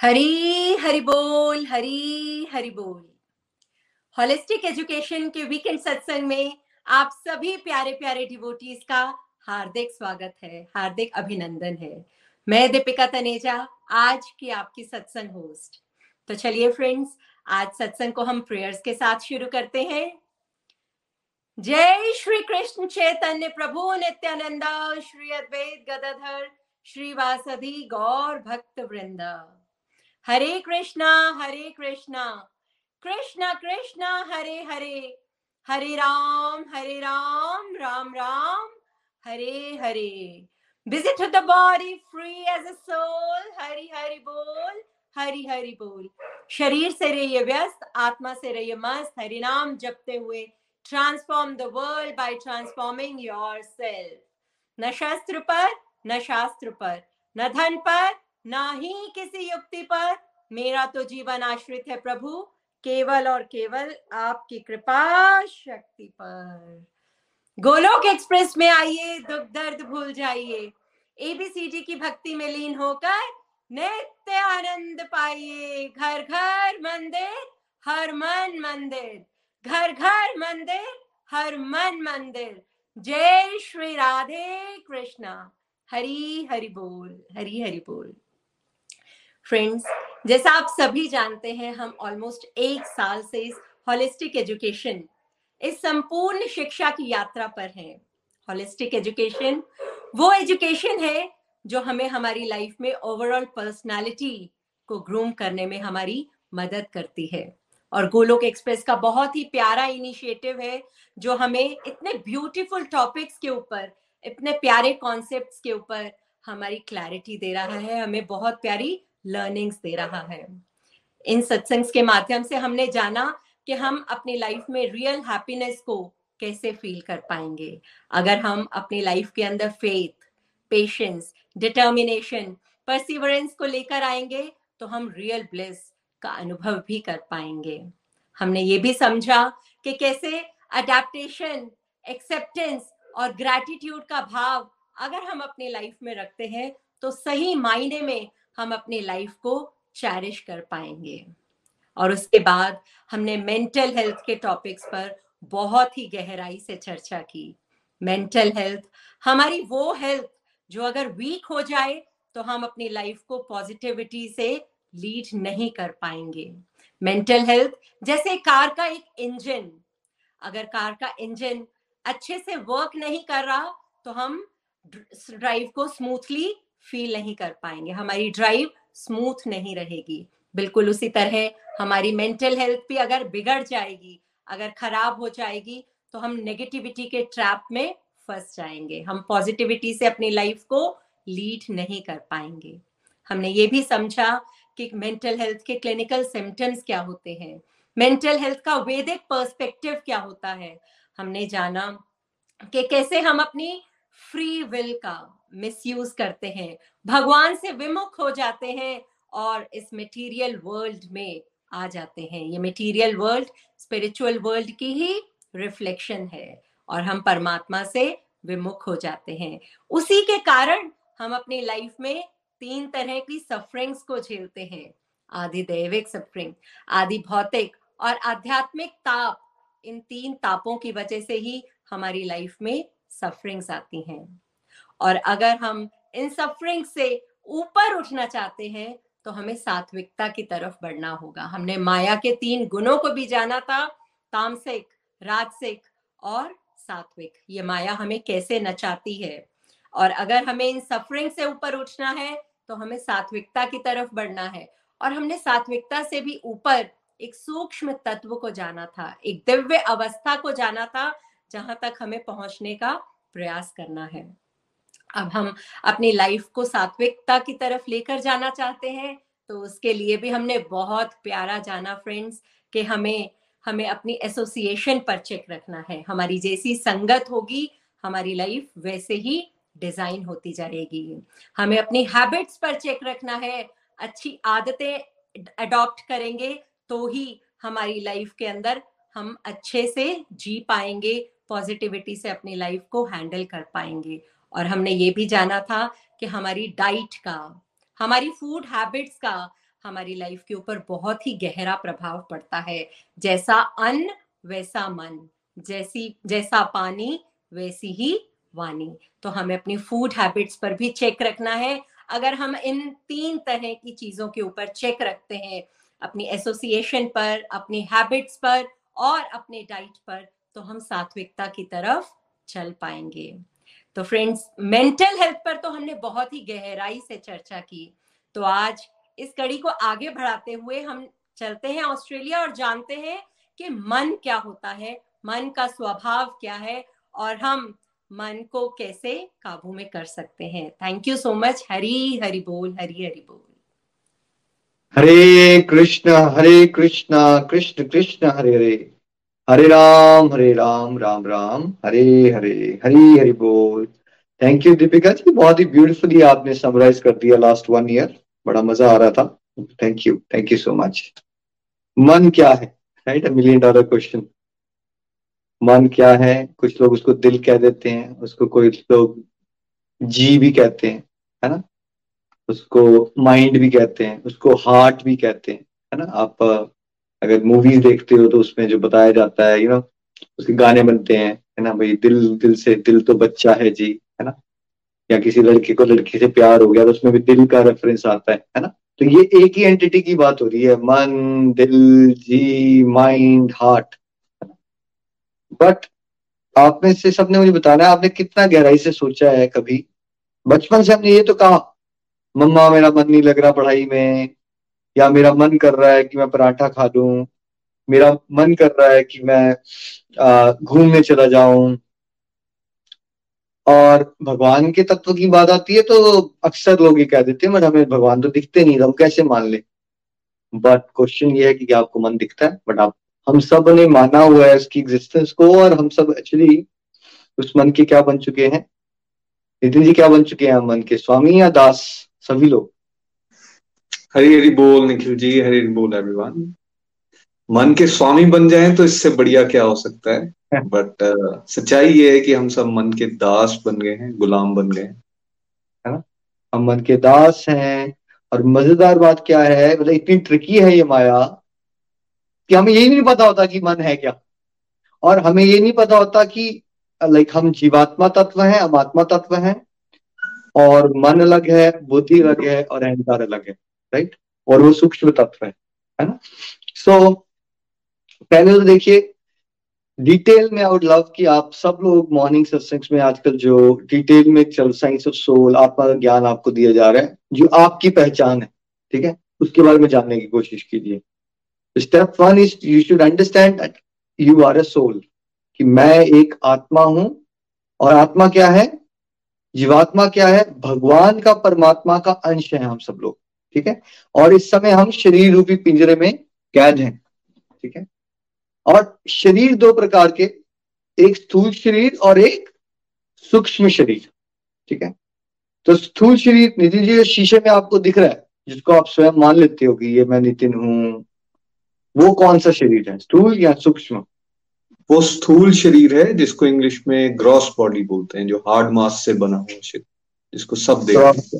हरी, हरि बोल, हरी, हरि बोल। Holistic education के वीकेंड सत्संग में आप सभी प्यारे प्यारे डिवोटीज का हार्दिक स्वागत है, हार्दिक अभिनंदन है। मैं दीपिका तनेजा, आज की आपकी सत्संग होस्ट तो चलिए फ्रेंड्स आज सत्संग को हम प्रेयर्स के साथ शुरू करते हैं। जय श्री कृष्ण चैतन्य प्रभु नित्यानंद, श्री अद्वैत गदाधर श्रीवासधि गौर भक्त वृंदा। हरे कृष्णा हरे कृष्णा कृष्णा कृष्णा हरे हरे हरे राम हरे राम राम राम हरे हरे to the body free as a soul. Hari Hari बोल हरि हरि बोल शरीर से रहिए व्यस्त आत्मा से रहिए मस्त हरि नाम जपते हुए transform the world by transforming yourself न शस्त्र पर न शास्त्र पर न धन पर ना ही किसी युक्ति पर। मेरा तो जीवन आश्रित है प्रभु, केवल और केवल आपकी कृपा शक्ति पर। गोलोक एक्सप्रेस में आइए, दुख दर्द भूल जाइए। एबीसीडी की भक्ति में लीन होकर नित्य आनंद पाइए। घर घर मंदिर, हर मन मंदिर। घर घर मंदिर, हर मन मंदिर। जय श्री राधे कृष्णा। हरी हरि बोल, हरी हरि बोल। फ्रेंड्स जैसा आप सभी जानते हैं, हम ऑलमोस्ट एक साल से इस होलिस्टिक एजुकेशन इस संपूर्ण शिक्षा की यात्रा पर हैं। होलिस्टिक एजुकेशन वो एजुकेशन है जो हमें हमारी लाइफ में ओवरऑल पर्सनालिटी को ग्रूम करने में हमारी मदद करती है। और गोलोक एक्सप्रेस का बहुत ही प्यारा इनिशिएटिव है जो हमें इतने ब्यूटीफुल टॉपिक्स के ऊपर, इतने प्यारे कॉन्सेप्ट्स के ऊपर हमारी क्लैरिटी दे रहा है। हमें बहुत प्यारी लर्निंग्स दे रहा है। इन सत्संग्स के माध्यम से हमने जाना कि हम अपनी लाइफ में रियल हैप्पीनेस को कैसे फील कर पाएँगे। अगर हम अपनी लाइफ के अंदर फेथ पेशेंस डिटर्मिनेशन परसिवरेंस को लेकर आएँगे तो हम रियल ब्लेस का अनुभव भी कर पाएँगे। हमने ये भी समझा कि कैसे अडेप्टेशन एक्सेप्टेंस और ग्रैटिट्यूड का भाव अगर हम अपनी लाइफ में रखते हैं तो सही मायने में हम अपनी लाइफ को चैरिश कर पाएँगे। और उसके बाद हमने मेंटल हेल्थ के टॉपिक्स पर बहुत ही गहराई से चर्चा की। मेंटल हेल्थ हमारी वो हेल्थ जो अगर वीक हो जाए तो हम अपनी लाइफ को पॉजिटिविटी से लीड नहीं कर पाएँगे। मेंटल हेल्थ जैसे कार का एक इंजन अगर कार का इंजन अच्छे से वर्क नहीं कर रहा तो हम ड्राइव को स्मूथली फील नहीं कर पाएँगे। हमारी ड्राइव स्मूथ नहीं रहेगी। बिल्कुल उसी तरह हमारी मेंटल हेल्थ भी अगर बिगड़ जाएगी, अगर खराब हो जाएगी तो हम नेगेटिविटी के ट्रैप में फंस जाएँगे। हम पॉजिटिविटी से अपनी लाइफ को लीड नहीं कर पाएँगे। हमने ये भी समझा कि मेंटल हेल्थ के क्लिनिकल सिम्टम्स क्या होते हैं। मेंटल हेल्थ का वैदिक पर्सपेक्टिव क्या होता है? हमने जाना कि कैसे हम अपनी फ्री विल का मिसयूज करते हैं। भगवान से विमुख हो जाते हैं और इस मटेरियल वर्ल्ड में आ जाते हैं। ये मटेरियल वर्ल्ड स्पिरिचुअल वर्ल्ड की ही रिफ्लेक्शन है और हम परमात्मा से विमुख हो जाते हैं। उसी के कारण हम अपनी लाइफ में तीन तरह की सफरिंग्स को झेलते हैं। आदि दैविक सफरिंग आदि भौतिक और आध्यात्मिक ताप। इन तीन तापों की वजह से ही हमारी लाइफ में सफरिंग्स आती हैं। और अगर हम इन सफरिंग से ऊपर उठना चाहते हैं तो हमें सात्विकता की तरफ़ बढ़ना होगा। हमने माया के तीन गुणों को भी जाना था, तामसिक, राजसिक और सात्विक। ये माया हमें कैसे नचाती है? और अगर हमें इन सफरिंग से ऊपर उठना है तो हमें सात्विकता की तरफ़ बढ़ना है। और हमने सात्विकता से भी ऊपर एक सूक्ष्म तत्व को जाना था, एक दिव्य अवस्था को जाना था, जहाँ तक हमें पहुँचने का प्रयास करना है। अब हम अपनी लाइफ को सात्विकता की तरफ़ लेकर जाना चाहते हैं तो उसके लिए भी हमने बहुत प्यारा जाना फ्रेंड्स कि हमें हमें अपनी एसोसिएशन पर चेक रखना है। हमारी जैसी संगत होगी, हमारी लाइफ वैसे ही डिज़ाइन होती जाएगी। हमें अपनी हैबिट्स पर चेक रखना है, अच्छी आदतें अडॉप्ट करेंगे तो ही हमारी लाइफ के अंदर हम अच्छे से जी पाएँगे पॉजिटिविटी से अपनी लाइफ को हैंडल कर पाएँगे। और हमने ये भी जाना था कि हमारी डाइट का, हमारी फ़ूड हैबिट्स का हमारी लाइफ के ऊपर बहुत ही गहरा प्रभाव पड़ता है। जैसा अन्न, वैसा मन, जैसी, जैसा पानी, वैसी ही वाणी। तो हमें अपनी फ़ूड हैबिट्स पर भी चेक रखना है। अगर हम इन तीन तरह की चीज़ों के ऊपर चेक रखते हैं, अपनी एसोसिएशन पर, अपनी हैबिट्स पर और अपने डाइट पर तो हम सात्विकता की तरफ़ चल पाएँगे। तो फ्रेंड्स मेंटल हेल्थ पर तो हमने बहुत ही गहराई से चर्चा की। तो आज इस कड़ी को आगे बढ़ाते हुए हम चलते हैं ऑस्ट्रेलिया और जानते हैं कि मन क्या होता है, मन का स्वभाव क्या है और हम मन को कैसे काबू में कर सकते हैं। Thank you so much Hari Hari बोल, हरी हरि बोल। हरे कृष्ण हरे कृष्ण कृष्ण कृष्ण, हरे हरे। हरे राम हरे राम राम राम, हरे हरे, हरी हरि बोल। थैंक यू दीपिका जी, बहुत ही ब्यूटीफुली आपने समराइज कर दिया लास्ट वन ईयर बड़ा मज़ा आ रहा था। Thank you thank you so much मन क्या है? Right a million dollar question मन क्या है? कुछ लोग उसको दिल कह देते हैं, उसको कोई लोग जी भी कहते हैं, है ना? उसको माइंड भी कहते हैं, उसको हार्ट भी कहते हैं, है ना? आप अगर मूवीज़ देखते हो तो उसमें जो बताया जाता है यू नो उसके गाने बनते हैं, है ना भाई? दिल दिल से दिल तो बच्चा है जी, है ना? या किसी लड़के को लड़की से प्यार हो गया तो उसमें भी दिल का रेफरेंस आता है है ना? तो ये एक ही एंटिटी की बात हो रही है, मन, दिल जी माइंड हार्ट बट आप में से सबने मुझे बताना है, आपने कितना गहराई से सोचा है कभी? बचपन से हमने ये तो कहा, मम्मा, मेरा मन नहीं लग रहा पढ़ाई में या मेरा मन कर रहा है कि मैं पराठा खा लूँ मेरा मन कर रहा है कि मैं घूमने चला जाऊँ। और भगवान के तत्व की बात आती है तो अक्सर लोग ये कह देते हैं बट हमें भगवान तो दिखते नहीं, हम कैसे मान ले? बट क्वेश्चन ये है कि क्या आपको मन दिखता है? बट आप, हम सबने माना हुआ है उसकी एग्जिस्टेंस को और हम सब एक्चुअली उस मन के क्या बन चुके हैं? नितिन जी क्या बन चुके हैं मन के? स्वामी या दास? सभी लोग? हरी हरी बोल निखिल जी हरी हरी बोल एवरीवन मन के स्वामी बन जाएँ तो इससे बढ़िया क्या हो सकता है? बट uh, सच्चाई ये है कि हम सब मन के दास बन गए हैं गुलाम बन गए हैं है ना? हम मन के दास हैं और मज़ेदार बात क्या है? मतलब इतनी ट्रिकी है ये माया कि हमें यही नहीं पता होता कि मन है क्या। और हमें ये नहीं पता होता कि लाइक हम जीवात्मा तत्व हैं हम आत्मा तत्व हैं और मन अलग है बुद्धि अलग है और अहंकार अलग है। राइट और वो सूक्ष्म तत्व है है ना? सो तो देखिए डिटेल में आई वुड लव कि आप सब लोग मॉर्निंग सत्संग में आजकल जो डिटेल में चल साइंस ऑफ़ सोल आपका ज्ञान आपको दिया जा रहा है, जो आपकी पहचान है, ठीक है? उसके बारे में जानने की कोशिश कीजिए। Step one is you should understand you are a soul कि मैं एक आत्मा हूँ, और आत्मा क्या है? जीवात्मा क्या है? भगवान का परमात्मा का अंश है हम सब लोग। ठीक है? और इस समय हम शरीर रूपी पिंजरे में कैद हैं ठीक है? और शरीर दो प्रकार के एक स्थूल शरीर और एक सूक्ष्म शरीर ठीक है? तो स्थूल शरीर नितिन जी शीशे में आपको दिख रहा है जिसको आप स्वयं मान लेते हो कि ये मैं नितिन हूँ। वो कौन सा शरीर है स्थूल या सूक्ष्म? वो स्थूल शरीर है जिसको इंग्लिश में ग्रॉस बॉडी बोलते हैं जो हार्ड मास से बना हुआ शरीर जिसको सब देखते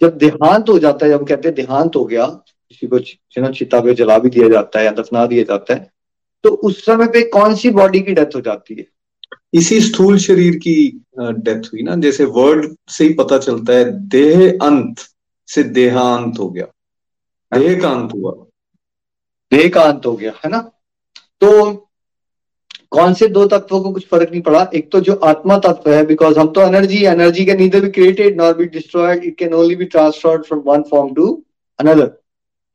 जब देहांत हो जाता है जब कहते हैं देहांत हो गया किसी को चिता पे जला भी दिया जाता है या दफना दिया जाता है तो उस समय पे कौन सी बॉडी की डेथ हो जाती है? इसी स्थूल शरीर की डेथ हुई ना जैसे वर्ड से ही पता चलता है देह अंत से देहांत हो गया। देह का अंत हुआ। देह का अंत हो गया है ना? तो कौन से दो तत्वों को कुछ फ़र्क नहीं पड़ा? एक तो जो आत्मा तत्व है बिकॉज़ हम तो energy energy can neither be created nor be destroyed it can only be transferred from one form to another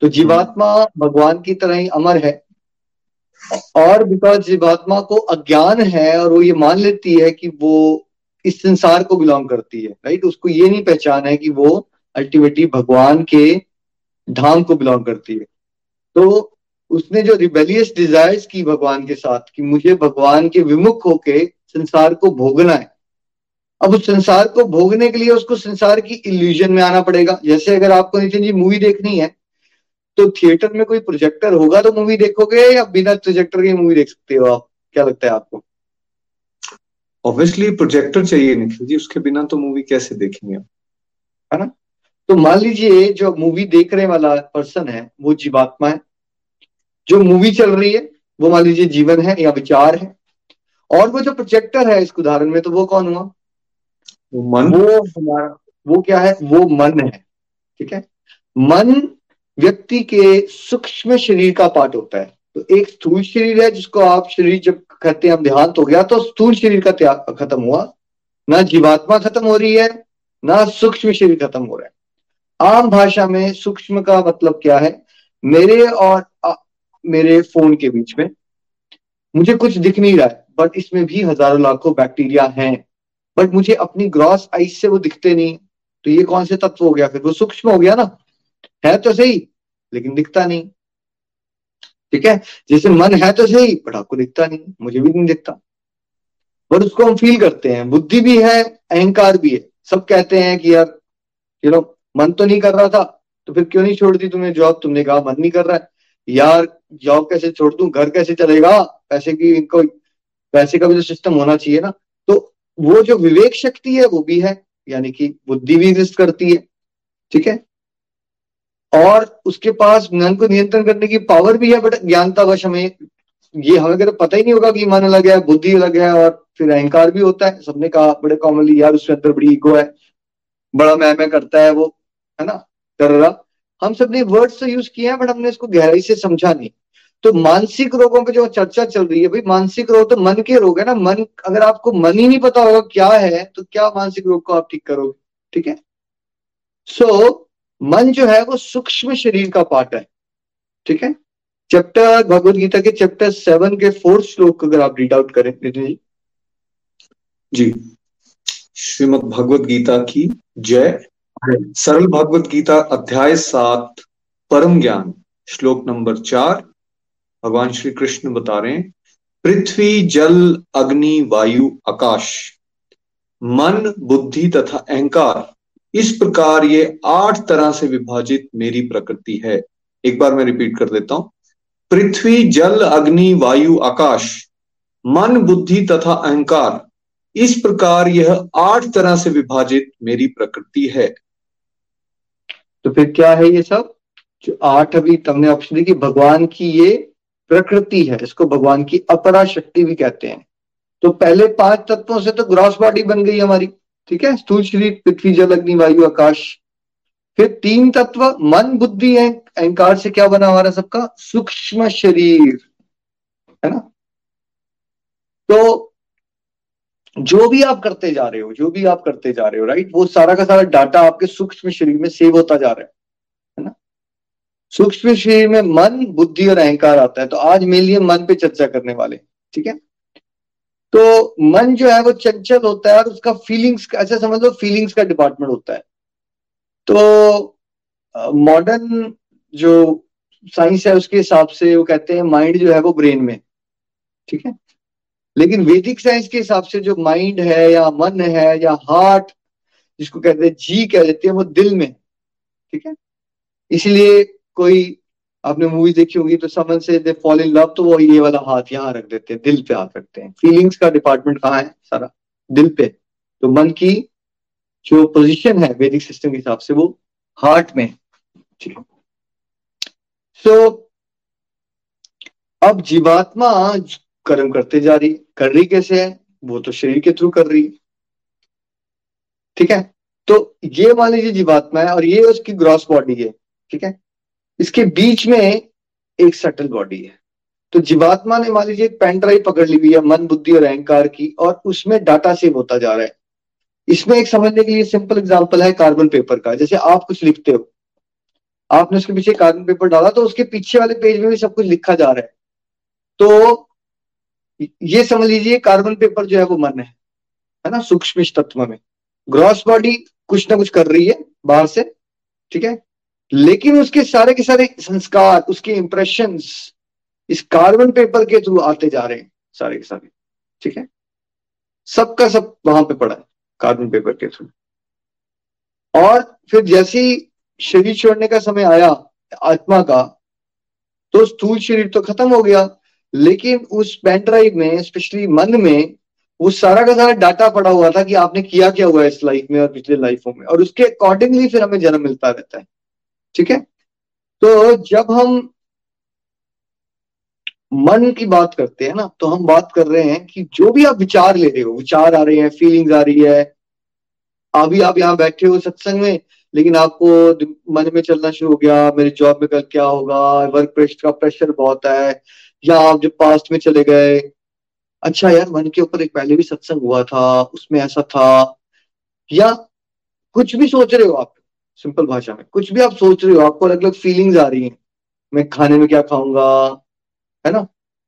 तो जीवात्मा भगवान की तरह ही अमर है। और बिकॉज़ जीवात्मा को अज्ञान है और वो ये मान लेती है कि वो इस संसार को बिलोंग करती है राइट उसको ये नहीं पहचान है कि वो अल्टीमेटली भगवान के धाम को बिलोंग करती है। तो उसने जो रिबेलियस डिजायर्स की भगवान के साथ कि मुझे भगवान के विमुख होके संसार को भोगना है। अब उस संसार को भोगने के लिए उसको संसार की इल्यूजन में आना पड़ेगा। जैसे अगर आपको नितिन जी मूवी देखनी है तो थिएटर में कोई प्रोजेक्टर होगा तो मूवी देखोगे या बिना प्रोजेक्टर के मूवी देख सकते हो आप? क्या लगता है आपको? ऑब्वियसली प्रोजेक्टर चाहिए निखिल जी उसके बिना तो मूवी कैसे देखेंगे है ना? तो मान लीजिए जो मूवी देखने वाला पर्सन है वो जीवात्मा है। जो मूवी चल रही है वो मान लीजिए जीवन है या विचार है और वो जो प्रोजेक्टर है इस उदाहरण में तो वो कौन हुआ? वो मन। वो हमारा वो क्या है? वो मन है ठीक है? मन व्यक्ति के सूक्ष्म शरीर का पार्ट होता है। तो एक स्थूल शरीर है जिसको आप शरीर जब कहते हैं देहांत हो गया तो स्थूल शरीर का त्याग खत्म हुआ। ना जीवात्मा खत्म हो रही है ना सूक्ष्म शरीर खत्म हो रहा है। आम भाषा में सूक्ष्म का मतलब क्या है? मेरे और मेरे फ़ोन के बीच में। मुझे कुछ दिख नहीं रहा है बट इसमें भी हज़ारों लाखों बैक्टीरिया हैं। बट मुझे अपनी ग्रॉस आइस से वो दिखते नहीं। तो ये कौन से तत्व हो गया? फिर वो सूक्ष्म हो गया ना। है तो सही, लेकिन दिखता नहीं। ठीक है? जैसे मन है तो सही बट आपको दिखता नहीं। मुझे भी नहीं दिखता। पर उसको हम फील करते हैं। बुद्धि भी है, अहंकार भी है। सब कहते हैं कि यार यू नो मन तो नहीं कर रहा था तो फिर क्यों नहीं छोड़ दी तुमने जॉब तुमने कहा, मन नहीं कर रहा है। यार जॉब कैसे छोड़ दू? घर कैसे चलेगा? पैसे की इनको, पैसे का भी तो सिस्टम होना चाहिए ना। तो वो जो विवेक शक्ति है, वो भी है। यानी कि बुद्धि भी एग्जिस्ट करती है। ठीक है? और उसके पास मन को नियंत्रण करने की पावर भी है बट ज्ञानतावश हमें ये हमें अगर पता ही नहीं होगा कि मन अलग है, बुद्धि अलग है, और फिर अहंकार भी होता है। सबने कहा, बड़े कॉमनली यार, उसके अंदर बड़ी ईगो है। बड़ा मैं मैं करता है वो, है ना? कर हम सबने वर्ड्स तो यूज़ किए हैं बट हमने इसको गहराई से समझा नहीं। तो मानसिक रोगों की जो चर्चा चल रही है भाई मानसिक रोग तो मन के रोग है ना। मन अगर आपको मन ही नहीं पता होगा क्या है तो क्या मानसिक रोग को आप ठीक करोगे? ठीक है? सो so, मन जो है वो सूक्ष्म शरीर का पार्ट है। ठीक है? चैप्टर भगवत गीता के चैप्टर सेवन के फोर्थ श्लोक अगर आप रीड आउट करें जी। जी। श्रीमद भगवत गीता की जय। सरल भगवत गीता अध्याय सात, परम ज्ञान, श्लोक नंबर चार। भगवान श्री कृष्ण बता रहे हैं, पृथ्वी, जल, अग्नि, वायु, आकाश, मन, बुद्धि तथा अहंकार, इस प्रकार ये आठ तरह से विभाजित मेरी प्रकृति है। एक बार मैं रिपीट कर देता हूँ। पृथ्वी, जल, अग्नि, वायु, आकाश, मन, बुद्धि तथा अहंकार, इस प्रकार यह आठ तरह से विभाजित मेरी प्रकृति है। तो फिर क्या है ये सब? जो आठ अभी तुमने ऑप्शन दी कि भगवान की ये प्रकृति है, इसको भगवान की अपरा शक्ति भी कहते हैं। तो पहले पाँच तत्वों से तो ग्रॉस बॉडी बन गई हमारी, ठीक है? स्थूल शरीर, पृथ्वी, जल, अग्नि, वायु, आकाश। फिर तीन तत्व, मन, बुद्धि है अहंकार से क्या बना हमारा सबका? सूक्ष्म शरीर, है ना? तो जो भी आप करते जा रहे हो, जो भी आप करते जा रहे हो राइट वो सारा का सारा डाटा आपके सूक्ष्म शरीर में सेव होता जा रहा है है ना? सूक्ष्म शरीर में मन, बुद्धि और अहंकार आता है तो आज मेनली मन पे चर्चा करने वाले, ठीक है? तो मन जो है वो चंचल होता है और उसका फीलिंग्स ऐसे समझ लो फीलिंग्स का डिपार्टमेंट होता है। तो मॉडर्न जो साइंस है उसके हिसाब से वो कहते हैं माइंड जो है वो ब्रेन में, ठीक है? लेकिन वैदिक साइंस के हिसाब से जो माइंड है या मन है या हार्ट जिसको कहते हैं जी कह देते हैं वो दिल में ठीक है? इसलिए कोई आपने मूवी देखी होगी तो समन से दे फॉल इन लव तो वो ये वाला हाथ यहाँ रख देते हैं दिल पे हाथ रखते हैं। फीलिंग्स का डिपार्टमेंट कहाँ है सारा? दिल पे। तो मन की जो पोजीशन है वैदिक सिस्टम के हिसाब से वो हार्ट में ठीक सो so, अब जीवात्मा कर्म करते जा रही, कर रही कैसे है? वो तो शरीर के थ्रू कर रही। है ठीक है? तो ये मान लीजिए जीवात्मा है और ये उसकी ग्रॉस बॉडी है। ठीक है? इसके बीच में एक सटल बॉडी है। तो जीवात्मा ने मान लीजिए एक पेन ड्राइव पकड़ ली हुई है, मन, बुद्धि और अहंकार की और उसमें डाटा सेव होता जा रहा है। इसमें एक समझने के लिए सिंपल एग्ज़ाम्पल है कार्बन पेपर का। जैसे आप कुछ लिखते हो। आपने उसके पीछे कार्बन पेपर डाला तो उसके पीछे वाले पेज में भी सब कुछ लिखा जा रहा है। तो ये समझ लीजिए कार्बन पेपर जो है वो मन है है ना, सूक्ष्म तत्व में। ग्रॉस बॉडी कुछ ना कुछ कर रही है बाहर से, ठीक है? लेकिन उसके सारे के सारे संस्कार, उसके इंप्रेशन इस कार्बन पेपर के थ्रू आते जा रहे हैं, सारे के सारे, ठीक है? सबका सब वहाँ पे पड़ा है कार्बन पेपर के थ्रू और फिर जैसे ही शरीर छोड़ने का समय आया, आत्मा का तो स्थूल शरीर तो खत्म हो गया। लेकिन उस पेन ड्राइव में स्पेशली मन में, वो सारा का सारा डाटा पड़ा हुआ था कि आपने किया क्या हुआ इस लाइफ में और पिछले लाइफों में। और उसके अकॉर्डिंगली फिर हमें जन्म मिलता रहता है। ठीक है? तो जब हम मन की बात करते हैं ना तो हम बात कर रहे हैं कि जो भी आप विचार ले रहे हो, विचार आ रहे हैं फीलिंग्स आ रही है अभी आप यहाँ बैठे हो सत्संग में, लेकिन आपको मन में चलना शुरू हो गया, मेरे जॉब में कल क्या होगा वर्क प्रेशर का प्रेशर बहुत है या आप जब पास्ट में चले गए। अच्छा यार, मन के ऊपर एक पहले भी सत्संग हुआ था, उसमें ऐसा था। या कुछ भी सोच रहे हो आप सिंपल भाषा में, कुछ भी आप सोच रहे हो, आपको अलग अलग फीलिंग्स आ रही हैं। मैं खाने में क्या खाऊँगा, है ना?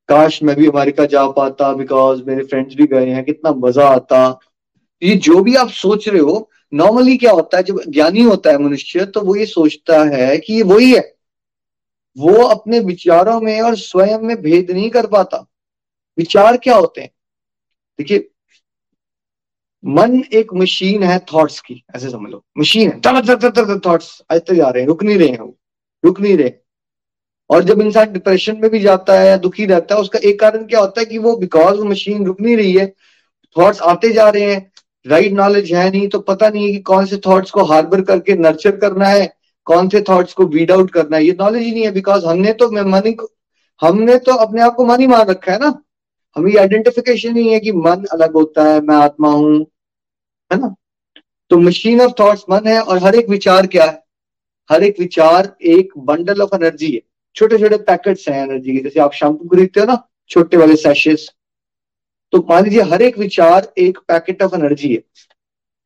काश मैं भी अमेरिका जा पाता बिकॉज़ मेरे फ्रेंड्स भी गए हैं, कितना मज़ा आता। ये जो भी आप सोच रहे हो नॉर्मली क्या होता है, जब ज्ञानी होता है मनुष्य तो वो ये सोचता है कि ये वही है। वो अपने विचारों में और स्वयं में भेद नहीं कर पाता। विचार क्या होते हैं? देखिए, मन एक मशीन है थॉट्स की, ऐसे समझ लो। मशीन है तर तर तर थॉट्स आते जा रहे हैं, रुक नहीं रहे हैं वो, रुक नहीं रहे। और जब इंसान डिप्रेशन में भी जाता है या दुखी रहता है, उसका एक कारण क्या होता है कि वो बिकॉज़ वो मशीन रुक नहीं रही है थॉट्स आते जा रहे हैं। राइट नॉलेज है नहीं तो पता नहीं है कि कौन से थॉट्स को हार्बर करके नर्चर करना है। कौन से थॉट्स को वीड आउट करना है? ये नॉलेज ही नहीं है बिकॉज़ हमने तो मनी हमने तो अपने आप को मन ही मान रखा है ना? हमें आइडेंटिफिकेशन नहीं है कि मन अलग होता है, मैं आत्मा हूँ, है ना? तो मशीन ऑफ़ थॉट्स मन है और हर एक विचार क्या है? हर एक विचार एक बंडल ऑफ़ एनर्जी है। छोटे छोटे पैकेट्स हैं एनर्जी के, जैसे आप शैम्पू खरीदते हो ना, छोटे वाले सैशेस तो मान लीजिए हर एक विचार एक पैकेट ऑफ़ एनर्जी है,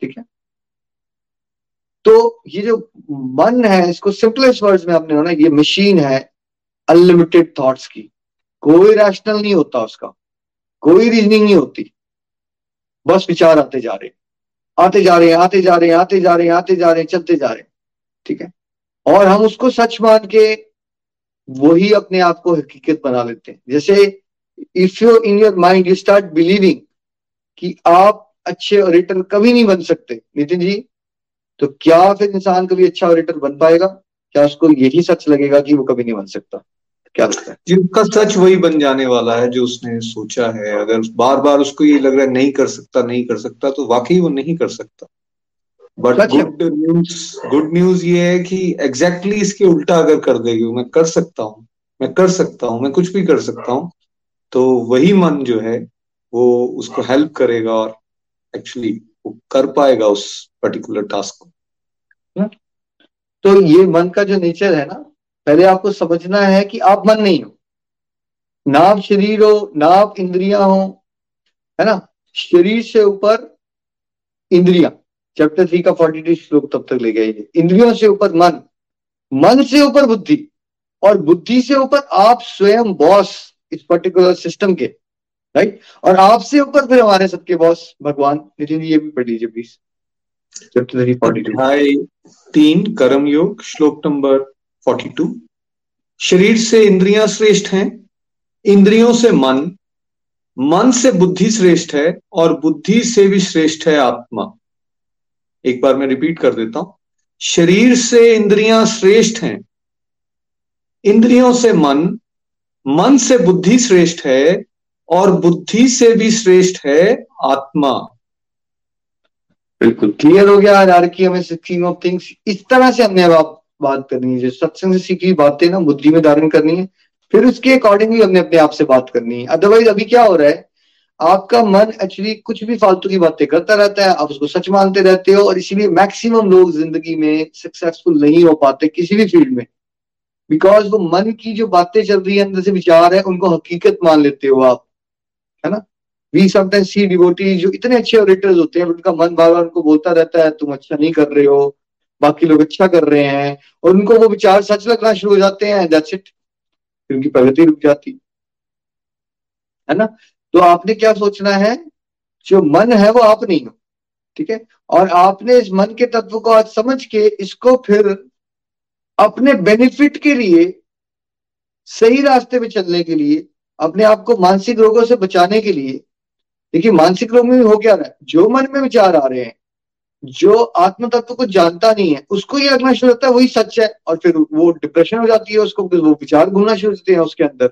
ठीक है? तो ये जो मन है, इसको सिंपलेस्ट वर्ड्स में आपने ये मशीन है अनलिमिटेड थॉट्स की। कोई रैशनल नहीं होता उसका। कोई रीजनिंग नहीं होती। बस विचार आते जा रहे आते जा रहे आते जा रहे आते जा रहे आते जा रहे चलते जा रहे ठीक है? और हम उसको सच मान के वही अपने आप को हकीकत बना लेते हैं। जैसे if you in your mind you start believing कि आप अच्छे ऑडिटर कभी नहीं बन सकते। नितिन जी तो क्या फिर इंसान कभी अच्छा ऑडिटर बन पाएगा? क्या उसको यही सच लगेगा कि वो कभी नहीं बन सकता? क्या लगता है? जिसका सच वही बन जाने वाला है जो उसने सोचा है। अगर बार बार उसको ये लग रहा है नहीं कर सकता नहीं कर सकता तो वाकई वो नहीं कर सकता। But good news good news ये है कि एग्जैक्टली exactly इसके उल्टा अगर कर देगी मैं कर सकता हूँ मैं कर सकता हूँ मैं कुछ भी कर सकता हूँ तो वही मन जो है वो उसको हेल्प करेगा और एक्चुअली वो कर पाएगा उस पर्टिकुलर टास्क को। तो ये मन का जो नेचर है ना, पहले आपको समझना है कि आप मन नहीं हो। ना आप शरीर हो, ना आप इंद्रिया हो, है ना? शरीर से ऊपर इंद्रिया। चैप्टर थ्री का फोर्टी टू श्लोक तब तक ले गए इंद्रियों से ऊपर मन। मन से ऊपर बुद्धि। और बुद्धि से ऊपर आप स्वयं बॉस इस पर्टिकुलर सिस्टम के। राइट और आपसे ऊपर फिर हमारे सबके बॉस भगवान। नितिन ये भी पढ़ लीजिए प्लीज़ तीन कर्म योग श्लोक नंबर फोर्टी टू शरीर से इंद्रियाँ श्रेष्ठ हैं, इंद्रियों से मन मन से बुद्धि श्रेष्ठ है और बुद्धि से भी श्रेष्ठ है आत्मा। एक बार मैं रिपीट कर देता हूँ। शरीर से इंद्रियाँ श्रेष्ठ हैं, इंद्रियों से मन मन से बुद्धि श्रेष्ठ है और बुद्धि से भी श्रेष्ठ है आत्मा। बिल्कुल क्लियर हो गया आज की हमें सिक्सिंग ऑफ़ थिंग्स इस तरह से हमने अब बात करनी है, जो सत्संग से सीखी बातें ना, बुद्धि में धारण करनी है, फिर उसके अकॉर्डिंगली हमने अपने आप से बात करनी है। अदरवाइज़ अभी क्या हो रहा है, आपका मन एक्चुअली कुछ भी फालतू की बातें करता रहता है, आप उसको सच मानते रहते हो, और इसीलिए मैक्सिमम लोग ज़िंदगी में सक्सेसफुल नहीं हो पाते किसी भी फ़ील्ड में। बिकॉज़ वो मन की जो बातें चल रही है, अंदर से विचार है, उनको हकीकत मान लेते हो आप, है ना? वी समटाइम्स सी डिवोटी जो इतने अच्छे ऑडिटर्स होते हैं, उनका मन बार उनको बोलता रहता है, तुम अच्छा नहीं कर रहे हो, बाकी लोग अच्छा कर रहे हैं, और उनको वो विचार सच लगना शुरू हो जाते हैं दैट्स इट उनकी प्रगति रुक जाती। है ना? तो आपने क्या सोचना है? जो मन है वो आप नहीं हो, ठीक है? और आपने इस मन के तत्व को आज समझ के इसको फिर अपने बेनिफिट के लिए, सही रास्ते पे चलने के लिए, अपने आप को मानसिक रोगों से बचाने के लिए देखिए, मानसिक रोग में भी हो क्या रहा है जो मन में विचार आ रहे हैं, जो आत्म तत्व को जानता नहीं है, उसको ये लगना शुरू होता है, वही सच है, और फिर वो डिप्रेशन हो जाती है उसको वो विचार घूमना शुरू होते हैं उसके अंदर।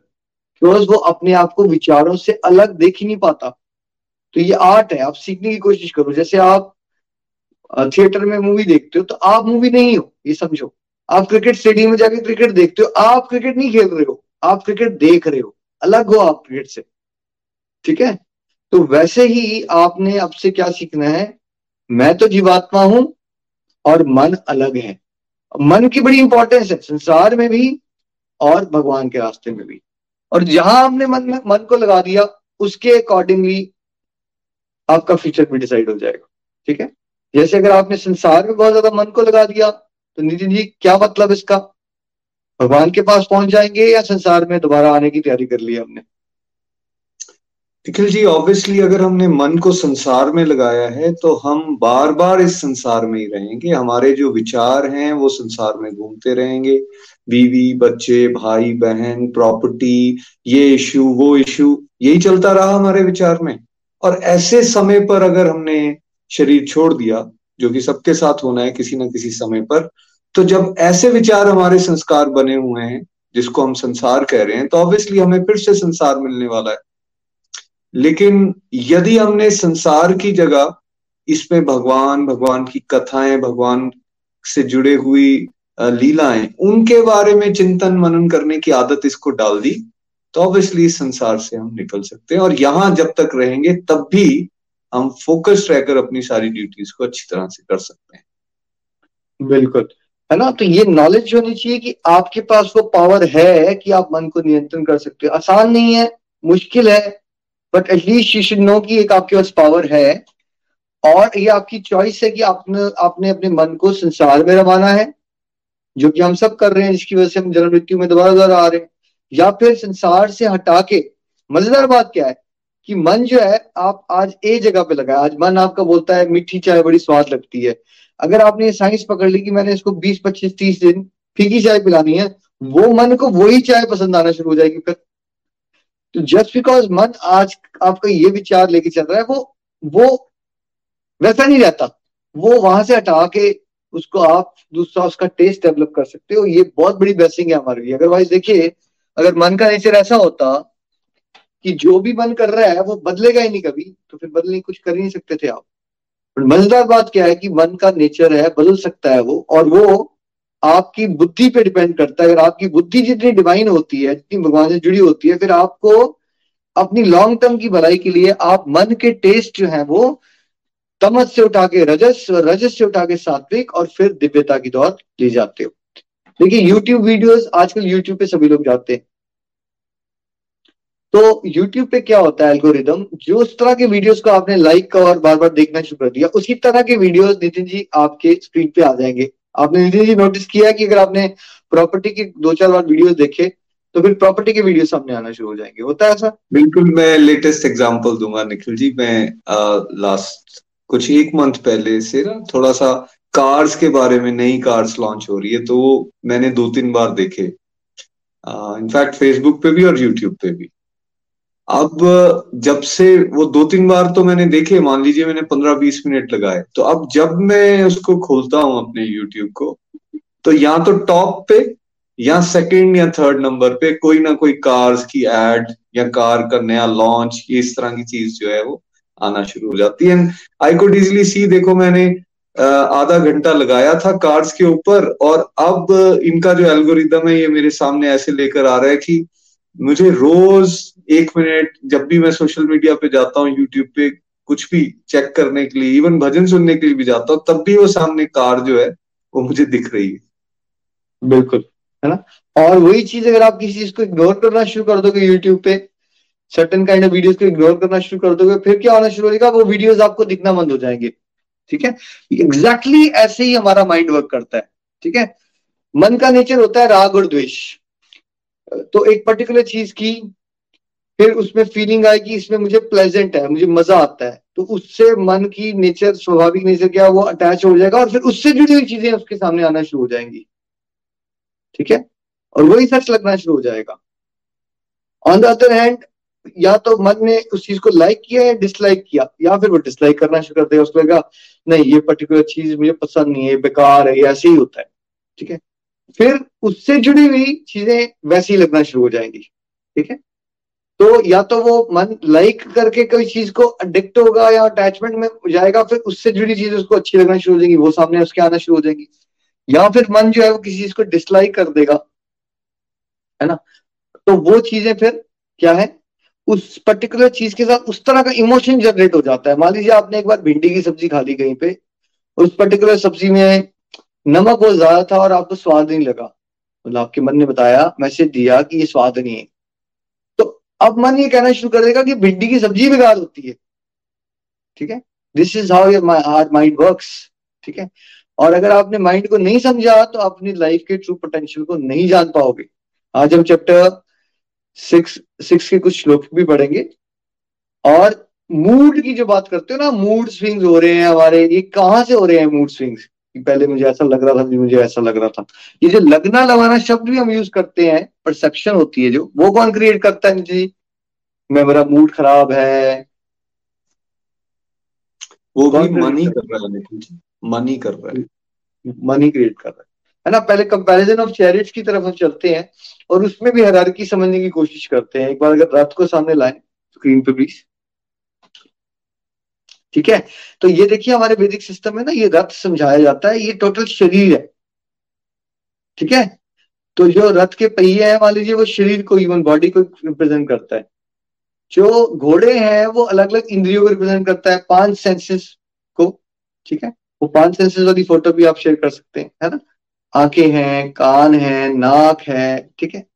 बिकॉज़ वो अपने आप को विचारों से अलग देख ही नहीं पाता। तो ये आर्ट है, आप सीखने की कोशिश करो। जैसे आप थिएटर में मूवी देखते हो तो आप मूवी नहीं हो, ये समझो। आप क्रिकेट स्टेडियम में जाके क्रिकेट देखते हो, आप क्रिकेट नहीं खेल रहे हो, आप क्रिकेट देख रहे हो, अलग हो आप क्रिकेट से। ठीक है? तो वैसे ही आपने अब से क्या सीखना है? मैं तो जीवात्मा हूँ और मन अलग है। मन की बड़ी इंपॉर्टेंस है, संसार में भी और भगवान के रास्ते में भी। और जहाँ आपने मन में, मन को लगा दिया, उसके अकॉर्डिंगली आपका फ्यूचर भी डिसाइड हो जाएगा। ठीक है? जैसे अगर आपने संसार में बहुत ज़्यादा मन को लगा दिया तो नितिन जी, क्या मतलब इसका? भगवान के पास पहुँच जाएँगे या संसार में दोबारा आने की तैयारी कर ली हमने? निखिल जी ऑब्वियसली अगर हमने मन को संसार में लगाया है तो हम बार बार इस संसार में ही रहेंगे। हमारे जो विचार हैं, वो संसार में घूमते रहेंगे। बीवी, बच्चे, भाई, बहन प्रॉपर्टी ये इशू वो इश्यू यही चलता रहा हमारे विचार में। और ऐसे समय पर अगर हमने शरीर छोड़ दिया, जो कि सबके साथ होना है किसी ना किसी समय पर तो जब ऐसे विचार हमारे संस्कार बने हुए हैं, जिसको हम संसार कह रहे हैं तो ऑब्वियसली हमें फिर से संसार मिलने वाला है। लेकिन यदि हमने संसार की जगह इसमें भगवान भगवान की कथाएँ, भगवान से जुड़े हुई लीलाएँ, उनके बारे में चिंतन, मनन करने की आदत इसको डाल दी तो ऑब्वियसली संसार से हम निकल सकते हैं। और यहाँ जब तक रहेंगे, तब भी हम फोकस रहकर अपनी सारी ड्यूटीज़ को अच्छी तरह से कर सकते हैं। बिल्कुल। है ना? तो ये नॉलेज होनी चाहिए कि आपके पास वो पावर है कि आप मन को नियंत्रण कर सकते हो। आसान नहीं है, मुश्किल है but at least you should know कि एक आपके पास पावर है। और ये आपकी चॉइस है कि आपने आपने अपने मन को संसार में रवाना है। जो कि हम सब कर रहे हैं, जिसकी वजह से हम जन्म मृत्यु में दोबारा दोबारा आ रहे हैं। या फिर संसार से हटा के, मज़ेदार बात क्या है कि मन जो है, आप आज ए जगह पे लगा आज मन आपका बोलता है, मीठी चाय बड़ी स्वाद लगती है। अगर आपने ये साइंस पकड़ ली कि मैंने इसको 20 25 30 दिन फीकी चाय पिलानी है, वो मन को वही चाय पसंद आना शुरू हो जाएगी। फिर तो जस्ट बिकॉज़ मन आज आपका ये विचार लेके चल रहा है, वो वो वैसा नहीं रहता। वो वहाँ से हटा के उसको आप दूसरा उसका टेस्ट डेवलप कर सकते हो। ये बहुत बड़ी ब्लेसिंग है हमारे लिए। अदरवाइज़ देखिए, अगर मन का नेचर ऐसा होता कि जो भी मन कर रहा है, वो बदलेगा ही नहीं कभी तो फिर बदलने कुछ कर ही नहीं सकते थे आप। मज़ेदार बात क्या है कि मन का नेचर है, बदल सकता है वो, और वो आपकी बुद्धि पे डिपेंड करता है। अगर आपकी बुद्धि जितनी डिवाइन होती है, जितनी भगवान से जुड़ी होती है, फिर आपको अपनी लॉन्ग टर्म की भलाई के लिए आप मन के टेस्ट जो है वो तमस से उठा के, रजस और रजस से उठा के सात्विक और फिर दिव्यता की दौर ले जाते हो। देखिए यूट्यूब वीडियोस आजकल यूट्यूब पे सभी लोग जाते हैं। तो यूट्यूब पे क्या होता है एल्गोरिदम जो उस तरह के वीडियोस को आपने लाइक और बार बार देखना शुरू कर दिया, उसी तरह के वीडियोस नितिन जी आपके स्क्रीन पे आ जाएँगे। आपने जी नोटिस किया कि अगर आपने प्रॉपर्टी के दो चार बार वीडियोस देखे तो फिर प्रॉपर्टी के वीडियो सामने आना शुरू हो जाएँगे। होता है ऐसा? बिल्कुल, मैं लेटेस्ट एग्जांपल दूँगा, निखिल जी। मैं लास्ट कुछ एक मंथ पहले से ना थोड़ा सा कार्स के बारे में, नई कार्स लॉन्च हो रही है तो मैंने दो तीन बार देखे। इनफैक्ट फेसबुक पे भी और यूट्यूब पे भी। अब जब से वो दो तीन बार तो मैंने देखे, मान लीजिए मैंने पंद्रह बीस मिनट लगाए तो अब जब मैं उसको खोलता हूँ अपने यूट्यूब को तो या तो टॉप पे, या सेकंड या थर्ड नंबर पे कोई ना कोई कार्स की एड या कार का नया लॉन्च इस तरह की चीज़ जो है वो आना शुरू हो जाती है। आई कुड इजिली सी देखो मैंने आधा घंटा लगाया था कार्ड्स के ऊपर, और अब इनका जो एल्गोरिदम है, ये मेरे सामने ऐसे लेकर आ रहा है कि मुझे रोज एक मिनट जब भी मैं सोशल मीडिया पे जाता हूँ यूट्यूब पे कुछ भी चेक करने के लिए इवन भजन सुनने के लिए भी जाता हूँ, तब भी वो सामने कार जो है, वो मुझे दिख रही है। बिल्कुल। है ना? और वही चीज़ अगर आप किसी चीज़ को इग्नोर करना शुरू कर दोगे यूट्यूब पे सर्टन काइंड ऑफ़ वीडियोस को इग्नोर करना शुरू कर दोगे, फिर क्या होना शुरू हो जाएगा वो वीडियोस आपको दिखना बंद हो जाएँगे। ठीक है? एग्जैक्टली exactly ऐसे ही हमारा माइंड वर्क करता है। ठीक है? मन का नेचर होता है राग और द्वेष। तो एक पर्टिकुलर चीज़ की फिर उसमें फीलिंग आएगी इसमें मुझे प्लेजेंट है, मुझे मज़ा आता है। तो उससे मन की नेचर स्वाभाविक नेचर क्या, वो अटैच हो जाएगा और फिर उससे जुड़ी हुई चीज़ें उसके सामने आना शुरू हो जाएँगी। ठीक है? और वही सच लगना शुरू हो जाएगा। ऑन द अदर हैंड या तो मन ने उस चीज़ को लाइक किया या डिसलाइक किया, या फिर वो डिसलाइक करना शुरू कर देगा उसको लगेगा नहीं, ये पर्टिकुलर चीज़ मुझे पसंद नहीं है बेकार है ऐसे ही होता है। ठीक है? फिर उससे जुड़ी हुई चीज़ें वैसी लगना शुरू हो जाएँगी। ठीक है? तो या तो वो मन लाइक करके कोई चीज़ को अडिक्ट होगा या अटैचमेंट में जाएगा, फिर उससे जुड़ी चीज़ उसको अच्छी लगना शुरू हो जाएगी, वो सामने उसके आना शुरू हो जाएगी। या फिर मन जो है वो किसी चीज़ को डिसलाइक कर देगा, है ना? तो वो चीज़ें फिर क्या है? उस पर्टिकुलर चीज़ के साथ उस तरह का इमोशन जनरेट हो जाता है। मान लीजिए आपने एक बार भिंडी की सब्ज़ी खा ली कहीं पे, उस पर्टिकुलर सब्ज़ी में नमक बहुत ज़्यादा था और आपको स्वाद नहीं लगा। मतलब आपके मन ने बताया, मैसेज दिया कि ये स्वाद नहीं है। अब मन ये कहना शुरू कर देगा कि भिंडी की सब्ज़ी बेकार होती है। ठीक है? This is how your mind work ठीक है? और अगर आपने माइंड को नहीं समझा तो अपनी लाइफ के ट्रू पोटेंशियल को नहीं जान पाओगे। आज हम चैप्टर सिक्स सिक्स के कुछ श्लोक भी पढ़ेंगे। और मूड की जो बात करते हो ना मूड स्विंग्स हो रहे हैं हमारे। ये कहाँ से हो रहे हैं मूड स्विंग्स पहले मुझे ऐसा लग रहा था मुझे ऐसा लग रहा था। ये जो लगना लगाना शब्द भी हम यूज़ करते हैं परसेप्शन होती है जो वो कौन क्रिएट करता है जी मैं मेरा मूड खराब है। वो भी मन ही? कर रहा है मन ही कर रहा है। मन ही क्रिएट कर रहा है। है ना? पहले कंपैरिजन ऑफ़ चैरिट्स की तरफ़ हम चलते हैं और उसमें भी हरारकी समझने की कोशिश करते हैं। एक बार अगर रथ को सामने लाए स्क्रीन पे प्लीज़ ठीक है? तो ये देखिए हमारे वैदिक सिस्टम में ना ये रथ समझाया जाता है, ये टोटल शरीर है। ठीक है? तो जो रथ के पहिए हैं, मान लीजिए वो शरीर को इवन बॉडी को रिप्रेजेंट करता है। जो घोड़े हैं, वो अलग अलग इंद्रियों को रिप्रेजेंट करता है, पाँच सेंसेस को। ठीक है? वो पाँच सेंसेस वाली फ़ोटो भी आप शेयर कर सकते हैं, है ना? आँखें हैं, कान है, नाक है, ठीक है?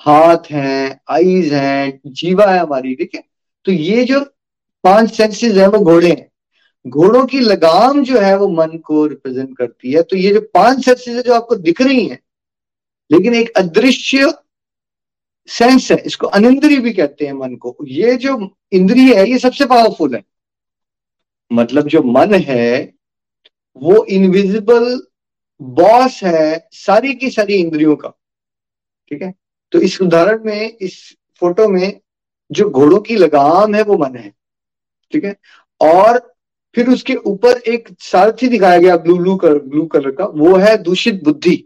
हाथ हैं आईज हैं, जीवा है हमारी, ठीक है? तो ये जो पाँच सेंसेस है वो घोड़े हैं। घोड़ों की लगाम जो है वो मन को रिप्रेजेंट करती है। तो ये जो पाँच सेंसेस है जो आपको दिख रही हैं, लेकिन एक अदृश्य सेंस है, इसको अनिंद्री भी कहते हैं मन को। ये जो इंद्रिय है, ये सबसे पावरफुल है। मतलब जो मन है, वो इनविजिबल बॉस है सारी की सारी इंद्रियों का। ठीक है? तो इस उदाहरण में, इस फ़ोटो में जो घोड़ों की लगाम है, वो मन है। ठीक है? और फिर उसके ऊपर एक सारथी दिखाया गया blue blue colour blue colour का, वो है दूषित बुद्धि।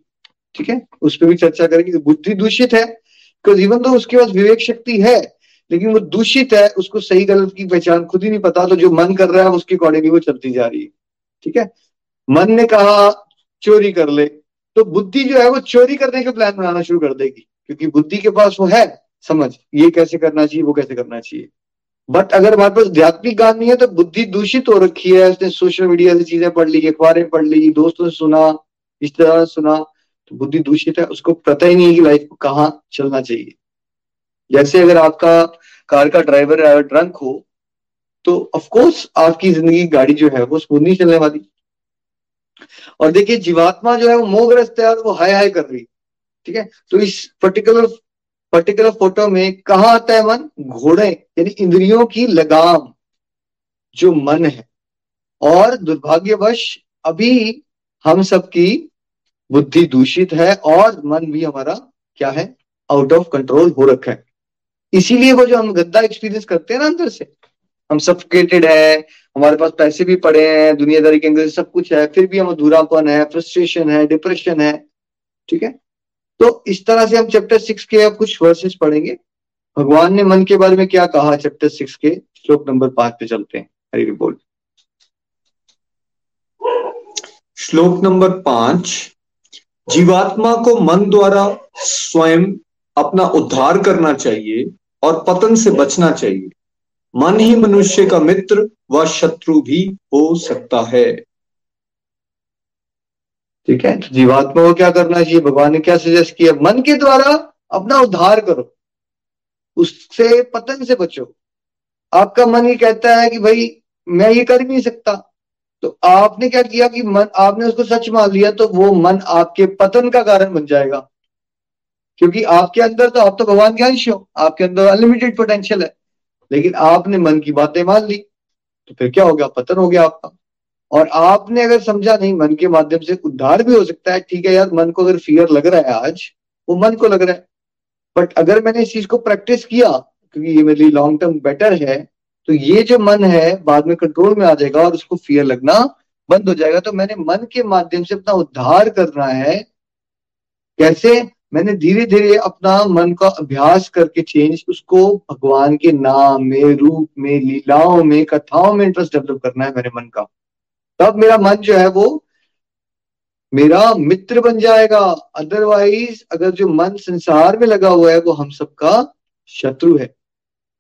ठीक है? उस पर भी चर्चा करेंगे बुद्धि दूषित है बिकॉज़ इवन तो उसके पास विवेक शक्ति है, लेकिन वो दूषित है, उसको सही गलत की पहचान खुद ही नहीं पता तो जो मन कर रहा है, उसके अकॉर्डिंग वो चलती जा रही है। ठीक है? मन ने कहा, चोरी कर ले। तो बुद्धि जो है, वो चोरी करने के प्लान बनाना शुरू कर देगी, क्योंकि बुद्धि के पास वो है, समझ, ये कैसे करना चाहिए, वो कैसे करना चाहिए। बट अगर हमारे पास आध्यात्मिक ज्ञान नहीं है तो बुद्धि दूषित हो रखी है। उसने सोशल मीडिया से चीज़ें पढ़ ली, अखबारें पढ़ ली, दोस्तों से सुना रिश्तेदारों से सुना तो बुद्धि दूषित है। उसको पता ही नहीं है कि लाइफ को कहाँ चलना चाहिए। जैसे अगर आपका कार का ड्राइवर ड्रंक हो तो ऑफकोर्स आपकी ज़िंदगी गाड़ी जो है, वो स्मूथ नहीं चलने वाली। और देखिए, जीवात्मा जो है, वो मोहग्रस्त है और वो हाय हाय कर रही है। ठीक है? तो इस पर्टिकुलर पर्टिकुलर फ़ोटो में कहा आता है मन? घोड़े, यानी इंद्रियों की लगाम, जो मन है। और दुर्भाग्यवश, अभी हम सबकी बुद्धि दूषित है और मन भी हमारा क्या है? आउट ऑफ़ कंट्रोल हो रखा है। इसीलिए वो जो हम गद्दा एक्सपीरियंस करते हैं ना अंदर से, हम सफोकेटेड है, हमारे पास पैसे भी पड़े हैं, दुनियादारी के अंदर सब कुछ है, फिर भी हम अधूरापन है फ्रस्ट्रेशन है डिप्रेशन है, ठीक है? तो इस तरह से हम चैप्टर सिक्स के अब कुछ वर्सेस पढ़ेंगे। भगवान ने मन के बारे में क्या कहा चैप्टर सिक्स के श्लोक नंबर पाँच पे चलते हैं। हरी बोल। श्लोक नंबर पाँच। जीवात्मा को मन द्वारा स्वयं अपना उद्धार करना चाहिए और पतन से बचना चाहिए। मन ही मनुष्य का मित्र व शत्रु भी हो सकता है। ठीक है? तो जीवात्मा को क्या करना चाहिए? भगवान ने क्या सजेस्ट किया? मन के द्वारा अपना उद्धार करो। उससे, पतन से बचो। आपका मन ये कहता है कि भाई, मैं ये कर नहीं सकता। तो आपने क्या किया कि मन, आपने उसको सच मान लिया तो वो मन आपके पतन का कारण बन जाएगा। क्योंकि आपके अंदर तो आप तो भगवान के अंश हो। आपके अंदर अनलिमिटेड पोटेंशियल है। लेकिन आपने मन की बातें मान ली। तो फिर क्या हो गया? पतन हो गया आपका। और आपने अगर समझा नहीं, मन के माध्यम से उद्धार भी हो सकता है, ठीक है यार, मन को अगर फियर लग रहा है आज, वो मन को लग रहा है। बट अगर मैंने इस चीज़ को प्रैक्टिस किया, क्योंकि ये मेरे लिए लॉन्ग टर्म बेटर है तो ये जो मन है, बाद में कंट्रोल में आ जाएगा और उसको फियर लगना बंद हो जाएगा। तो मैंने मन के माध्यम से अपना उद्धार करना है। कैसे? मैंने धीरे धीरे अपना मन का अभ्यास करके चेंज उसको भगवान के नाम में, रूप में, लीलाओं में, कथाओं में इंटरेस्ट डेवलप करना है मेरे मन का। तब मेरा मन जो है वो मेरा मित्र बन जाएगा। अदरवाइज़ अगर जो मन संसार में लगा हुआ है, वो हम सबका शत्रु है।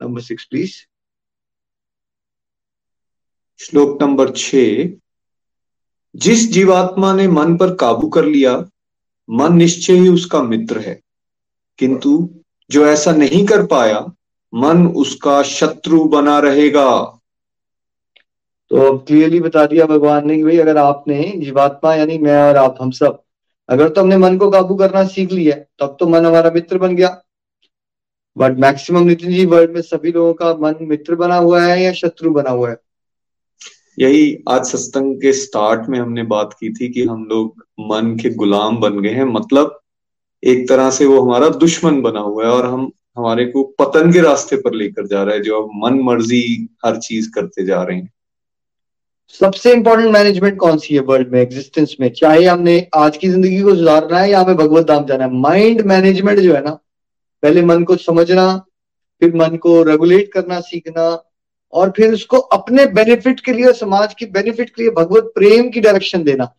नंबर सिक्स प्लीज़ श्लोक नंबर छ जिस जीवात्मा ने मन पर काबू कर लिया, मन निश्चय ही उसका मित्र है। किंतु जो ऐसा नहीं कर पाया, मन उसका शत्रु बना रहेगा। तो अब क्लियरली बता दिया भगवान ने कि भाई अगर आपने जीवात्मा यानी मैं और आप, हम सब, अगर तो हमने मन को काबू करना सीख लिया, तब तो मन हमारा मित्र बन गया। But maximum Nitin ji world में सभी लोगों का मन मित्र बना हुआ है या शत्रु बना हुआ है? यही आज सत्संग के स्टार्ट में हमने बात की थी कि हम लोग मन के गुलाम बन गए हैं। मतलब एक तरह से वो हमारा दुश्मन बना हुआ है और हम हमारे को पतन के रास्ते पर लेकर जा रहा है, जो अब मन मर्ज़ी हर चीज़ करते जा रहे हैं। सबसे इंपॉर्टेंट मैनेजमेंट कौन सी है वर्ल्ड में एग्जिस्टेंस में? चाहे हमने आज की ज़िंदगी को सुधारना है या हमें भगवत धाम जाना है। माइंड मैनेजमेंट जो है ना, पहले मन को समझना, फिर मन को रेगुलेट करना, सीखना, और फिर उसको अपने बेनिफिट के लिए समाज की बेनिफिट के लिए भगवत प्रेम की डायरेक्शन देना।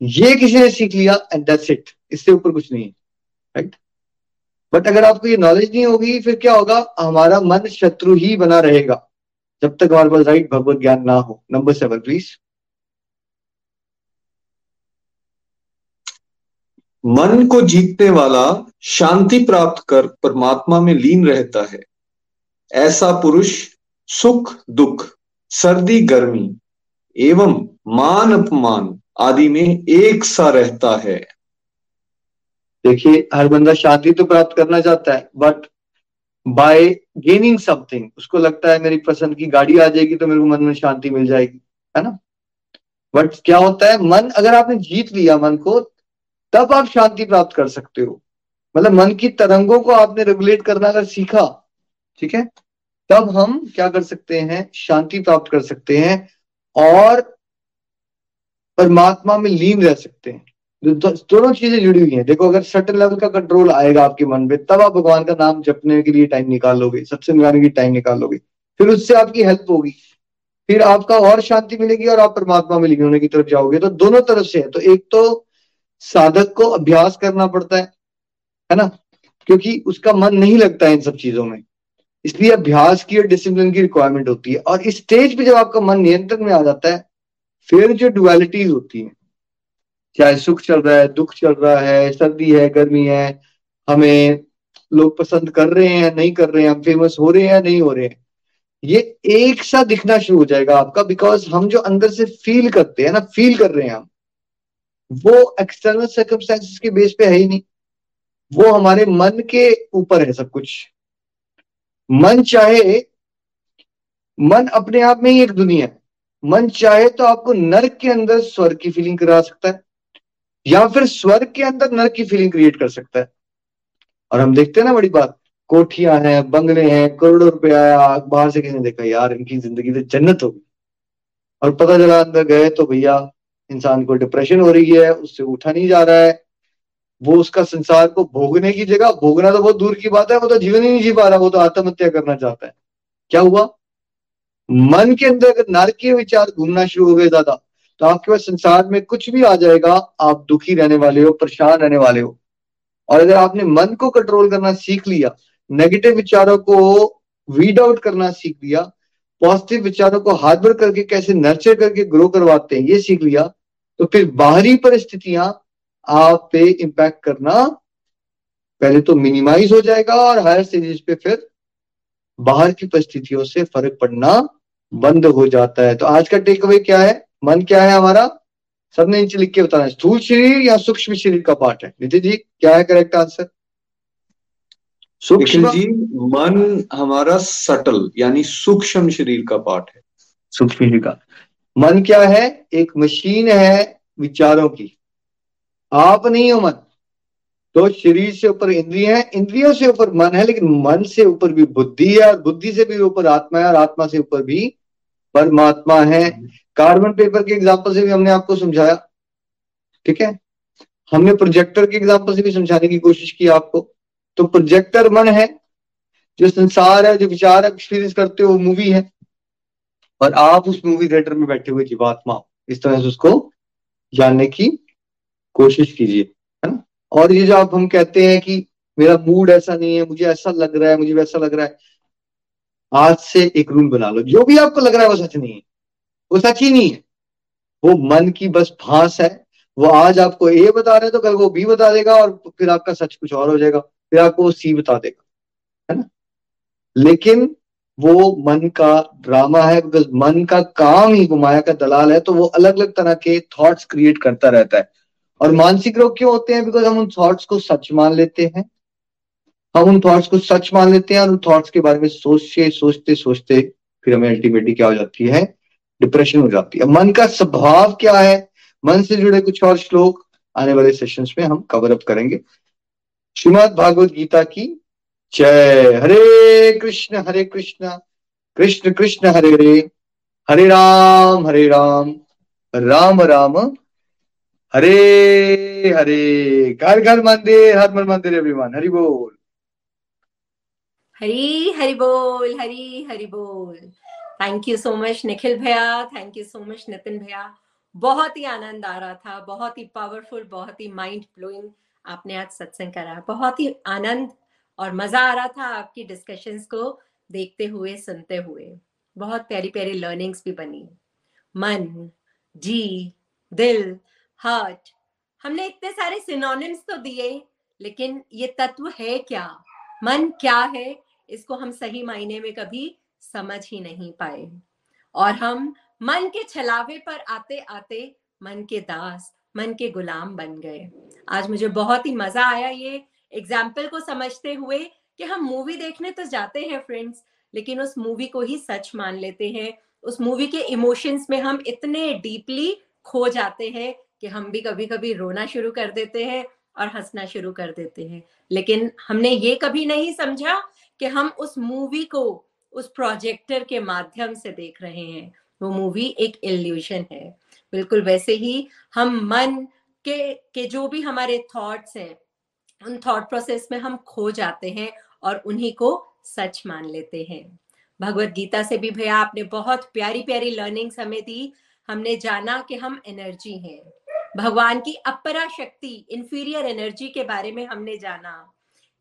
ये किसी ने सीख लिया एंड दैट्स इट इससे ऊपर कुछ नहीं है। राइट बट अगर आपको ये नॉलेज नहीं होगी, फिर क्या होगा? हमारा मन शत्रु ही बना रहेगा। जब तक हमारे पास राइट भगवत ज्ञान ना हो। नंबर सेवन प्लीज़ मन को जीतने वाला शांति प्राप्त कर परमात्मा में लीन रहता है। ऐसा पुरुष सुख दुख सर्दी गर्मी एवं मान अपमान आदि में एक सा रहता है। देखिए हर बंदा शांति तो प्राप्त करना चाहता है बट बाय गेनिंग समथिंग उसको लगता है मेरी पसंद की गाड़ी आ जाएगी तो मेरे को मन में शांति मिल जाएगी, है ना? बट क्या होता है, मन, अगर आपने जीत लिया मन को, तब आप शांति प्राप्त कर सकते हो। मतलब मन की तरंगों को आपने रेगुलेट करना अगर सीखा, ठीक है? तब हम क्या कर सकते हैं, शांति प्राप्त कर सकते हैं और परमात्मा में लीन रह सकते हैं। दोनों चीज़ें जुड़ी हुई हैं। देखो, अगर सर्टन लेवल का कंट्रोल आएगा आपके मन में तब आप भगवान का नाम जपने के लिए टाइम निकाल लोगे सत्संग गाने की टाइम निकाल लोगे फिर उससे आपकी हेल्प होगी। फिर आपका और शांति मिलेगी और आप परमात्मा में होने की तरफ़ जाओगे। तो दोनों तरफ़ से है। तो एक तो साधक को अभ्यास करना पड़ता है है ना? क्योंकि उसका मन नहीं लगता है इन सब चीज़ों में। इसलिए अभ्यास की और डिसिप्लिन की रिक्वायरमेंट होती है। और इस स्टेज पे जब आपका मन नियंत्रण में आ जाता है, फिर जो डुअलिटीज होती है चाहे सुख चल रहा है, दुख चल रहा है, सर्दी है, गर्मी है, हमें लोग पसंद कर रहे हैं नहीं कर रहे हैं, हम फ़ेमस हो रहे हैं नहीं हो रहे हैं, ये एक सा दिखना शुरू हो जाएगा आपका बिकॉज़ हम जो अंदर से फील करते हैं ना फील कर रहे हैं हम, वो एक्सटर्नल सर्कमस्टेंसेस के बेस पे है ही नहीं। वो हमारे मन के ऊपर है सब कुछ। मन चाहे, मन अपने आप में ही एक दुनिया है। मन चाहे तो आपको नर्क के अंदर स्वर्ग की फीलिंग करा सकता है। या फिर स्वर्ग के अंदर नरक की फीलिंग क्रिएट कर सकता है। और हम देखते हैं ना बड़ी बात, कोठियाँ हैं, बंगले हैं, करोड़ों रुपए आया बाहर से किसी ने देखा? यार, इनकी ज़िंदगी तो जन्नत होगी। और पता चला अंदर गए तो भैया, इंसान को डिप्रेशन हो रही है, उससे उठा नहीं जा रहा है। वो उसका संसार को भोगने की जगह, भोगना तो बहुत दूर की बात है, वो तो जीवन ही नहीं जी पा रहा, वो तो आत्महत्या करना चाहता है। क्या हुआ? मन के अंदर नारकीय विचार घूमना शुरू हो गए ज़्यादा तो आपके पास संसार में कुछ भी आ जाएगा, आप दुखी रहने वाले हो, परेशान रहने वाले हो। और अगर आपने मन को कंट्रोल करना सीख लिया नेगेटिव विचारों को वीड आउट करना सीख लिया पॉजिटिव विचारों को हार्बर करके कैसे नर्चर करके ग्रो करवाते हैं, ये सीख लिया तो फिर बाहरी परिस्थितियाँ आप पे इम्पैक्ट करना पहले तो मिनिमाइज हो जाएगा और हायर स्टेजेस पे फिर बाहर की परिस्थितियों से फ़र्क पड़ना बंद हो जाता है। तो आज का टेक अवे क्या है? मन क्या है हमारा? सबने नीचे लिख के बताना स्थूल शरीर या सूक्ष्म शरीर का पार्ट है। नितिन जी क्या है करेक्ट आंसर सूक्ष्म जी मन हमारा सटल यानी सूक्ष्म शरीर का पार्ट है। सूक्ष्म शरीर का मन क्या है? एक मशीन है विचारों की। आप नहीं हो मन। तो शरीर से ऊपर इंद्रिय है। इंद्रियों से ऊपर मन है लेकिन मन से ऊपर भी बुद्धि है और बुद्धि से भी ऊपर आत्मा है और आत्मा से ऊपर भी परमात्मा है। कार्बन पेपर के एग्ज़ाम्पल से भी हमने आपको समझाया। ठीक है? हमने प्रोजेक्टर के एग्ज़ाम्पल से भी समझाने की कोशिश की आपको। तो प्रोजेक्टर मन है जो संसार है जो विचार एक्सपीरियंस करते हो वो मूवी है। और आप उस मूवी थिएटर में बैठे हुए जीवात्मा इस तरह से उसको जानने की कोशिश कीजिए है ना? और ये जो आप हम कहते हैं कि मेरा मूड ऐसा नहीं है मुझे ऐसा लग रहा है मुझे वैसा लग रहा है आज से एक रूल बना लो। जो भी आपको लग रहा है वो सच नहीं है। वो सच ही नहीं है। वो मन की बस भास है। वो आज आपको ए बता रहे तो कल वो बी बता देगा और फिर आपका सच कुछ और हो जाएगा। फिर आपको वो सी बता देगा। है ना? लेकिन वो मन का ड्रामा है बिकॉज़ मन का काम ही माया का दलाल है तो वो अलग अलग तरह के थॉट्स क्रिएट करता रहता है। और मानसिक रोग क्यों होते हैं? बिकॉज़ हम उन थॉट्स को सच मान लेते हैं। हम उन थॉट्स को सच मान लेते हैं और उन थॉट्स के बारे में सोचते सोचते सोचते फिर हमें अल्टीमेटली क्या हो जाती है? डिप्रेशन हो जाती है। मन का स्वभाव क्या है? मन से जुड़े कुछ और श्लोक आने वाले सेशन में हम कवर अप करेंगे। श्रीमद भागवत गीता की जय। हरे कृष्ण हरे कृष्ण। कृष्ण कृष्ण, हरे हरे हरे राम हरे राम। राम राम। हरे हरे। घर घर, मंदिर, हर मन मंदिर एवरीवन हरि बोल। हरी, हरि बोल, हरी, हरि बोल। Thank you so much Nikhil भैया thank you so much Nitin भैया बहुत ही आनंद आ रहा था, बहुत ही पावरफुल बहुत ही माइंड ब्लोइंग आपने आज सत्संग करा। बहुत ही आनंद और मज़ा आ रहा था आपकी डिस्कशंस को देखते हुए, सुनते हुए। बहुत प्यारी प्यारी लर्निंग्स भी बनी। मन, जी, दिल हार्ट हमने इतने सारे सिनोनिम्स तो दिए, लेकिन ये तत्व है क्या? मन क्या है? इसको हम सही मायने में कभी समझ ही नहीं पाए। और हम मन के छलावे पर आते आते मन के दास, मन के गुलाम बन गए। आज मुझे बहुत ही मज़ा आया ये एग्ज़ाम्पल को समझते हुए कि हम मूवी देखने तो जाते हैं फ्रेंड्स लेकिन उस मूवी को ही सच मान लेते हैं। उस मूवी के इमोशंस में हम इतने डीपली खो जाते हैं कि हम भी कभी कभी रोना शुरू कर देते हैं और हंसना शुरू कर देते हैं। लेकिन हमने ये कभी नहीं समझा कि हम उस मूवी को, उस प्रोजेक्टर के माध्यम से देख रहे हैं। वो मूवी एक इल्यूशन है। बिल्कुल वैसे ही हम मन के के जो भी हमारे थॉट्स हैं, उन थॉट प्रोसेस में हम खो जाते हैं और उन्हीं को सच मान लेते हैं। भगवत गीता से भी भैया आपने बहुत प्यारी प्यारी लर्निंग्स हमें दी। हमने जाना कि हम एनर्जी हैं। भगवान की अपरा शक्ति इंफीरियर एनर्जी के बारे में हमने जाना।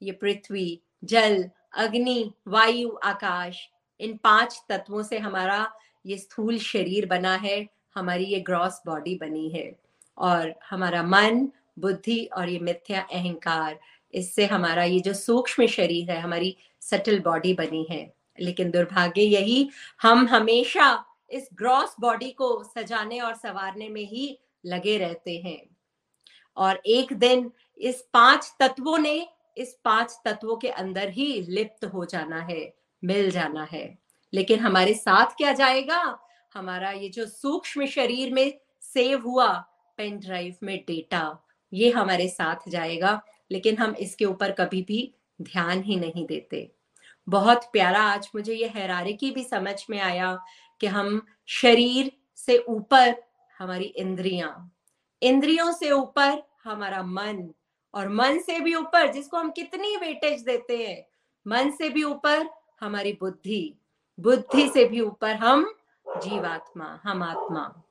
ये पृथ्वी, जल अग्नि, वायु, आकाश, इन पाँच तत्वों से हमारा ये स्थूल शरीर बना है, हमारी ये ग्रॉस बॉडी बनी है। और हमारा मन, बुद्धि और ये मिथ्या अहंकार, इससे हमारा ये जो सूक्ष्म शरीर है, हमारी सटल बॉडी बनी है। लेकिन दुर्भाग्य यही, हम हमेशा इस ग्रॉस बॉडी को सजाने और संवारने में ही लगे रहते हैं। और एक दिन इस पाँच तत्वों ने इस पाँच तत्वों के अंदर ही लिप्त हो जाना है, मिल जाना है। लेकिन हमारे साथ क्या जाएगा? हमारा ये जो सूक्ष्म शरीर में सेव हुआ पेन ड्राइव में डेटा, ये हमारे साथ जाएगा। लेकिन हम इसके ऊपर कभी भी ध्यान ही नहीं देते। बहुत प्यारा आज मुझे ये हैरारे की भी समझ में आया कि हम शरीर से ऊपर हमारी इंद्रियाँ, इंद्रियों से ऊपर हमारा मन और मन से भी ऊपर, जिसको हम कितनी वेटेज देते हैं, मन से भी ऊपर हमारी बुद्धि बुद्धि से भी ऊपर हम जीवात्मा, हम आत्मा।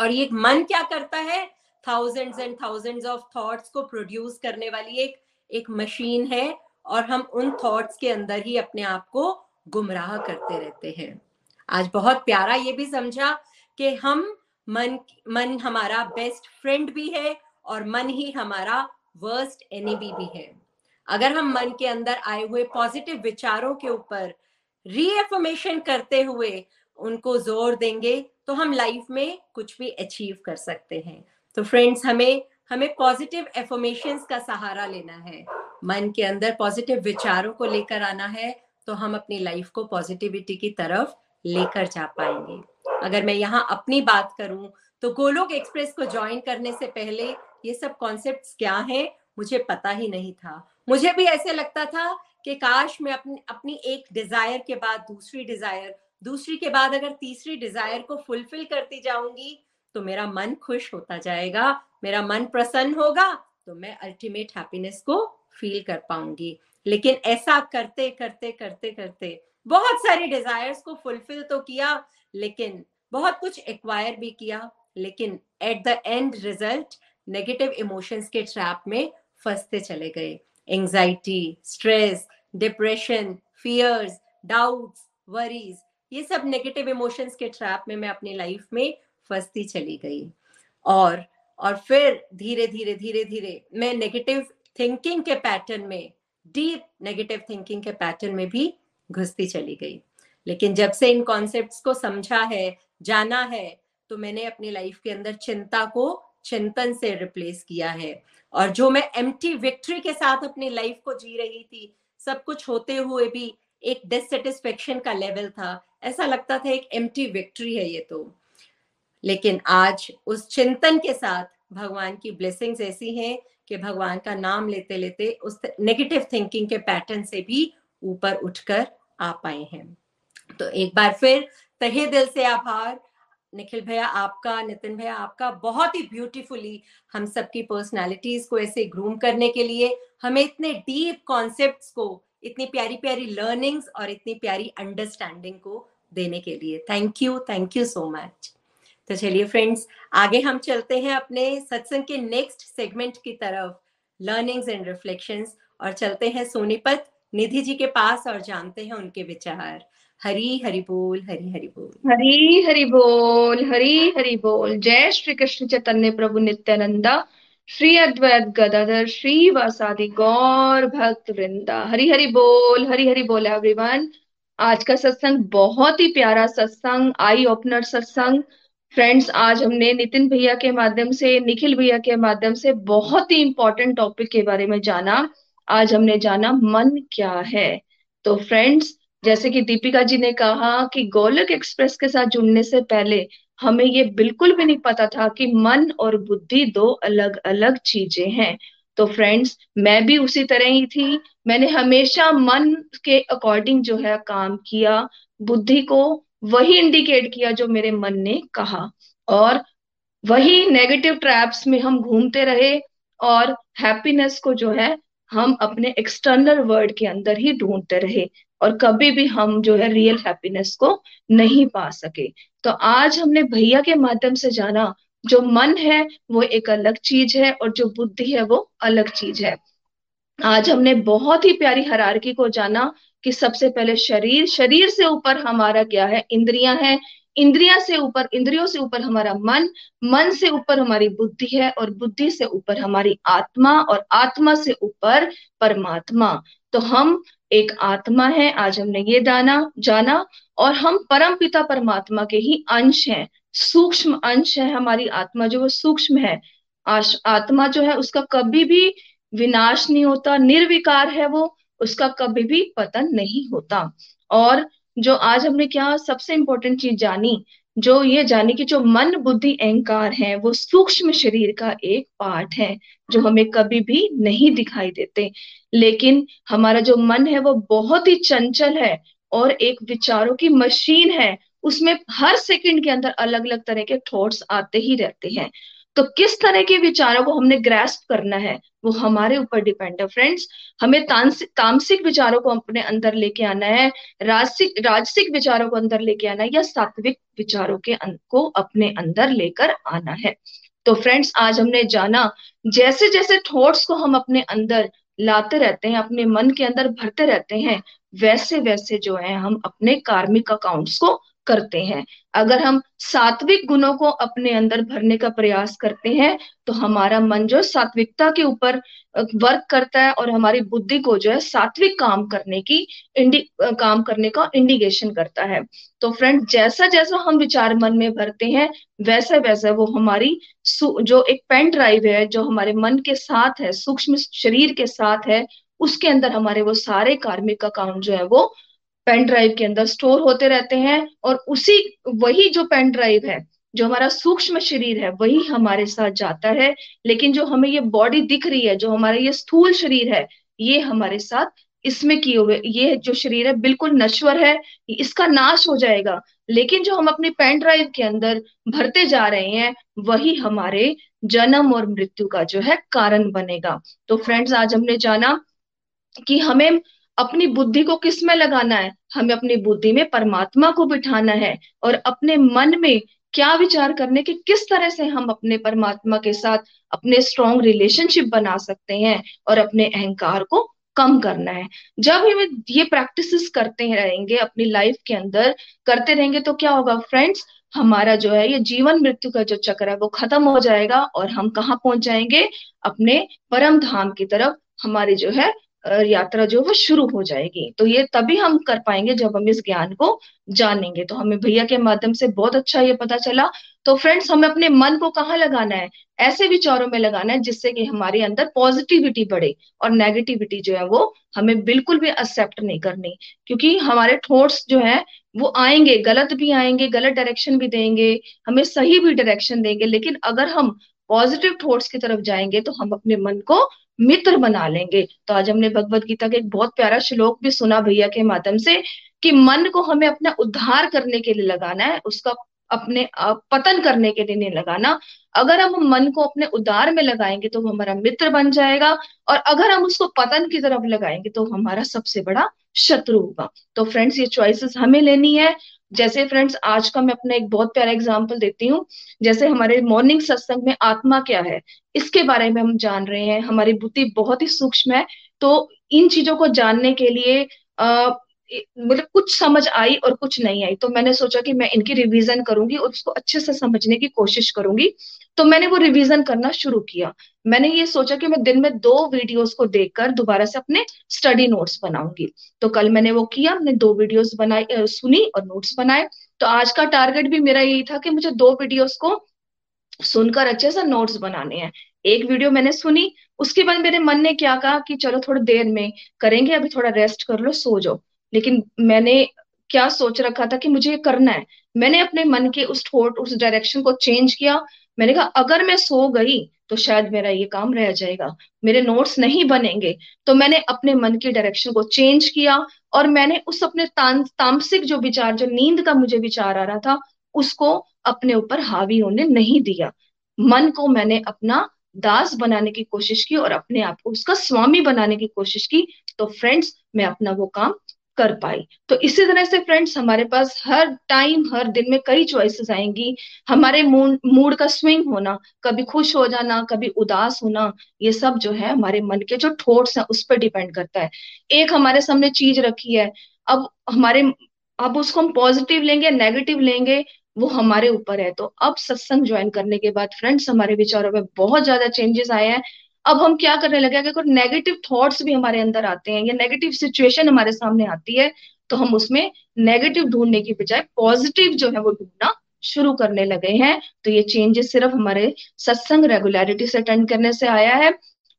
और ये मन क्या करता है? Thousands and thousands of thoughts को प्रोड्यूस करने वाली एक एक मशीन है और हम उन थॉट्स के अंदर ही अपने आप को गुमराह करते रहते हैं। आज बहुत प्यारा ये भी समझा कि हम मन मन हमारा बेस्ट फ्रेंड भी है और मन ही हमारा वर्स्ट एनिमी भी है। अगर हम मन के अंदर आए हुए पॉजिटिव विचारों के ऊपर रीएफर्मेशन करते हुए उनको ज़ोर देंगे तो हम लाइफ में कुछ भी अचीव कर सकते हैं। तो फ्रेंड्स हमें हमें पॉजिटिव एफर्मेशंस का सहारा लेना है। मन के अंदर पॉजिटिव विचारों को लेकर आना है तो हम अपनी लाइफ को पॉजिटिविटी की तरफ़ लेकर जा पाएँगे। अगर मैं यहाँ अपनी बात करूँ तो गोलोक एक्सप्रेस को ज्वाइन करने से पहले ये सब कॉन्सेप्ट्स क्या है, मुझे पता ही नहीं था। मुझे भी ऐसे लगता था कि काश मैं अपनी अपनी एक डिज़ायर के बाद दूसरी डिज़ायर दूसरी के बाद अगर तीसरी डिज़ायर को फुलफिल करती जाऊँगी तो मेरा मन खुश होता जाएगा, मेरा मन प्रसन्न होगा तो मैं अल्टीमेट हैप्पीनेस को फील कर पाऊँगी। लेकिन ऐसा करते करते करते करते बहुत सारे डिजायर्स को फुलफिल तो किया, लेकिन बहुत कुछ एक्वायर भी किया, लेकिन at the end result negative emotions के ट्रैप में फंसते चले गए। Anxiety stress depression fears doubts worries ये सब नेगेटिव इमोशंस के ट्रैप में मैं अपनी लाइफ में फंसती चली गई। और और फिर धीरे धीरे धीरे धीरे मैं नेगेटिव थिंकिंग के पैटर्न में डीप नेगेटिव थिंकिंग के पैटर्न में भी घुसती चली गई। लेकिन जब से इन कॉन्सेप्ट्स को समझा है, जाना है तो मैंने अपनी लाइफ के अंदर चिंता को चिंतन से रिप्लेस किया है। और जो मैं एम विक्ट्री के साथ अपनी लाइफ को जी रही थी, सब कुछ होते हुए भी एक डिससेटिस्फेक्शन का लेवल था। ऐसा लगता था एक एम विक्ट्री है ये तो। लेकिन आज उस चिंतन के साथ भगवान की ब्लेसिंग्स ऐसी हैं कि भगवान का नाम लेते लेते उस नेगेटिव थिंकिंग के पैटर्न से भी ऊपर उठकर आ पाए हैं। तो एक बार फिर तहे दिल से आभार। निखिल भैया, आपका, नितिन भैया, आपका बहुत ही ब्यूटीफुली हम सबकी पर्सनालिटीज को ऐसे ग्रूम करने के लिए, हमें इतने डीप कॉन्सेप्ट्स को, इतनी प्यारी प्यारी लर्निंग्स और इतनी प्यारी अंडरस्टैंडिंग को देने के लिए। Thank you thank you so much तो चलिए फ्रेंड्स आगे हम चलते हैं अपने सत्संग के नेक्स्ट सेगमेंट की तरफ़ लर्निंग्स एंड रिफ्लेक्शंस और चलते हैं सोनीपत, निधि जी के पास और जानते हैं उनके विचार। हरी हरि बोल, हरी हरि बोल। हरी हरि बोल, हरी हरि बोल। जय श्री कृष्ण चैतन्य प्रभु नित्यानंदा, श्री अद्वैत गदाधर श्री वासादि गौर भक्त वृंदा। हरी हरि बोल, हरी हरि बोल एवरीवन आज का सत्संग बहुत ही प्यारा सत्संग आई ओपनर सत्संग। फ्रेंड्स आज हमने नितिन भैया के माध्यम से, निखिल भैया के माध्यम से बहुत ही इंपॉर्टेंट टॉपिक के बारे में जाना। आज हमने जाना मन क्या है। तो फ्रेंड्स जैसे कि दीपिका जी ने कहा कि गोलक एक्सप्रेस के साथ जुड़ने से पहले हमें ये बिल्कुल भी नहीं पता था कि मन और बुद्धि दो अलग अलग चीज़ें हैं। तो फ्रेंड्स, मैं भी उसी तरह ही थी। मैंने हमेशा मन के अकॉर्डिंग जो है काम किया, बुद्धि को वही इंडिकेट किया जो मेरे मन ने कहा। और वही नेगेटिव ट्रैप्स में हम घूमते रहे और हैप्पीनेस को जो है हम अपने एक्सटर्नल वर्ल्ड के अंदर ही ढूंढते रहे और कभी भी हम जो है रियल हैप्पीनेस को नहीं पा सके। तो आज हमने भैया के माध्यम से जाना, जो मन है वो एक अलग चीज़ है और जो बुद्धि है वो अलग चीज़ है। आज हमने बहुत ही प्यारी हरारकी को जाना कि सबसे पहले शरीर शरीर से ऊपर हमारा क्या है? इंद्रियाँ हैं इंद्रिया से ऊपर, इंद्रियों से ऊपर हमारा मन मन से ऊपर हमारी बुद्धि है और बुद्धि से ऊपर हमारी आत्मा और आत्मा से ऊपर परमात्मा। तो हम एक आत्मा है, आज हमने ये दाना, जाना और हम परम पिता परमात्मा के ही अंश हैं। सूक्ष्म अंश है हमारी आत्मा, जो वो सूक्ष्म है। आत्मा जो है उसका कभी भी विनाश नहीं होता, निर्विकार है वो, उसका कभी भी पतन नहीं होता। और जो आज हमने क्या सबसे इंपॉर्टेंट चीज़ जानी, जो ये जानी कि जो मन, बुद्धि, अहंकार है, वो सूक्ष्म शरीर का एक पार्ट है, जो हमें कभी भी नहीं दिखाई देते। लेकिन हमारा जो मन है, वो बहुत ही चंचल है और एक विचारों की मशीन है। उसमें हर सेकंड के अंदर अलग अलग तरह के थॉट्स आते ही रहते हैं। तो किस तरह के विचारों को हमने ग्रेस्प करना है वो हमारे ऊपर डिपेंड है। फ्रेंड्स हमें तामसिक विचारों को अपने अंदर लेके आना है राजसिक राजसिक विचारों को अंदर लेके आना है या सात्विक विचारों के अं, को अपने अंदर लेकर आना है। तो फ्रेंड्स आज हमने जाना जैसे जैसे थॉट्स को हम अपने अंदर लाते रहते हैं अपने मन के अंदर भरते रहते हैं वैसे वैसे जो है हम अपने कार्मिक अकाउंट्स को करते हैं। अगर हम सात्विक गुणों को अपने अंदर भरने का प्रयास करते हैं तो हमारा मन जो सात्विकता के ऊपर वर्क करता है और हमारी बुद्धि को जो है सात्विक काम करने की, इंडि काम करने का इंडिकेशन करता है। तो फ्रेंड जैसा जैसा हम विचार मन में भरते हैं वैसा वैसा वो हमारी जो एक पेन ड्राइव है, जो हमारे मन के साथ है, सूक्ष्म शरीर के साथ है, उसके अंदर हमारे वो सारे कार्मिक अकाउंट जो है वो पेन ड्राइव के अंदर स्टोर होते रहते हैं और उसी, वही जो पेन ड्राइव है, जो हमारा सूक्ष्म शरीर है, वही हमारे साथ जाता है। लेकिन जो हमें ये बॉडी दिख रही है, जो हमारा ये स्थूल शरीर है, ये हमारे साथ इसमें किए हुए, ये जो शरीर है, बिल्कुल नश्वर है, इसका नाश हो जाएगा। लेकिन जो हम अपने पेन ड्राइव के अंदर भरते जा रहे हैं, वही हमारे जन्म और मृत्यु का जो है कारण बनेगा। तो फ्रेंड्स आज हमने जाना कि हमें अपनी बुद्धि को किसमें लगाना है? हमें अपनी बुद्धि में परमात्मा को बिठाना है और अपने मन में क्या विचार करने के किस तरह से हम अपने परमात्मा के साथ अपने स्ट्रॉन्ग रिलेशनशिप बना सकते हैं और अपने अहंकार को कम करना है। जब हम ये प्रैक्टिस करते रहेंगे, अपनी लाइफ के अंदर करते रहेंगे तो क्या होगा फ्रेंड्स हमारा जो है, ये जीवन मृत्यु का जो चक्र है, वो खत्म हो जाएगा और हम कहाँ पहुँच जाएँगे? अपने परम धाम की तरफ़, हमारी जो है यात्रा जो वो शुरू हो जाएगी। तो ये तभी हम कर पाएँगे जब हम इस ज्ञान को जानेंगे। तो हमें भैया के माध्यम से बहुत अच्छा ये पता चला। तो फ्रेंड्स, हमें अपने मन को कहाँ लगाना है? ऐसे विचारों में लगाना है जिससे कि हमारे अंदर पॉजिटिविटी बढ़े और नेगेटिविटी जो है वो हमें बिल्कुल भी एक्सेप्ट नहीं करनी। क्योंकि हमारे थॉट्स जो है वो आएँगे, गलत भी आएँगे, गलत डायरेक्शन भी देंगे, हमें सही भी डायरेक्शन देंगे। लेकिन अगर हम पॉजिटिव थॉट्स की तरफ़ जाएँगे तो हम अपने मन को मित्र बना लेंगे। तो आज हमने भगवत गीता का एक बहुत प्यारा श्लोक भी सुना भैया के माध्यम से, कि मन को हमें अपना उद्धार करने के लिए लगाना है, उसका अपने पतन करने के लिए नहीं लगाना। अगर हम मन को अपने उदार में लगाएँगे तो वो हमारा मित्र बन जाएगा, और अगर हम उसको पतन की तरफ़ लगाएँगे तो हमारा सबसे बड़ा शत्रु होगा। तो फ्रेंड्स, ये चॉइसेस हमें लेनी है जैसे फ्रेंड्स आज का मैं अपना एक बहुत प्यारा एग्ज़ाम्पल देती हूँ। जैसे हमारे मॉर्निंग सत्संग में आत्मा क्या है इसके बारे में हम जान रहे हैं। हमारी बुद्धि बहुत ही सूक्ष्म है। तो इन चीज़ों को जानने के लिए आ, मतलब कुछ समझ आई और कुछ नहीं आई। तो मैंने सोचा कि मैं इनकी रिवीजन करूँगी और उसको अच्छे से समझने की कोशिश करूँगी। तो मैंने वो रिवीजन करना शुरू किया। मैंने ये सोचा कि मैं दिन में दो वीडियोस को देखकर दोबारा से अपने स्टडी नोट्स बनाऊँगी। तो कल मैंने वो किया, मैंने दो वीडियोस बनाई सुनी और नोट्स बनाए। तो आज का टारगेट भी मेरा यही था कि मुझे दो वीडियोस को सुनकर अच्छे से नोट्स बनाने हैं। एक वीडियो मैंने सुनी, उसके बाद मेरे मन ने क्या कहा कि चलो थोड़ी देर में करेंगे, अभी थोड़ा रेस्ट कर लो, सो जाओ। लेकिन मैंने क्या सोच रखा था कि मुझे ये करना है। मैंने अपने मन के उस थॉट उस डायरेक्शन को चेंज किया। मैंने कहा, अगर मैं सो गई तो शायद मेरा ये काम रह जाएगा। मेरे नोट्स नहीं बनेंगे। तो मैंने अपने मन के डायरेक्शन को चेंज किया और मैंने उस अपने तामसिक जो विचार, जो नींद का मुझे विचार आ रहा था, उसको अपने ऊपर हावी होने नहीं दिया। मन को मैंने अपना दास बनाने की कोशिश की और अपने आप को उसका स्वामी बनाने की कोशिश की। तो फ्रेंड्स मैं अपना वो काम कर पाई। तो इसी तरह से फ्रेंड्स हमारे पास हर टाइम हर दिन में कई चॉइसेस आएँगी। हमारे मूड का स्विंग होना, कभी खुश हो जाना, कभी उदास होना, ये सब जो है हमारे मन के जो थॉट्स हैं, उस पर डिपेंड करता है। एक हमारे सामने चीज़ रखी है, अब हमारे, अब उसको हम पॉजिटिव लेंगे नेगेटिव लेंगे, वो हमारे ऊपर है। तो अब सत्संग ज्वाइन करने के बाद फ्रेंड्स हमारे विचारों में बहुत ज़्यादा चेंजेस आए हैं। अब हम क्या करने लगे? अगर नेगेटिव थॉट्स भी हमारे अंदर आते हैं या नेगेटिव सिचुएशन हमारे सामने आती है तो हम उसमें नेगेटिव ढूँढने की बजाय पॉजिटिव जो है वो ढूंढना शुरू करने लगे हैं। तो ये चेंजेस सिर्फ़ हमारे सत्संग रेगुलरिटी से अटेंड करने से आया है।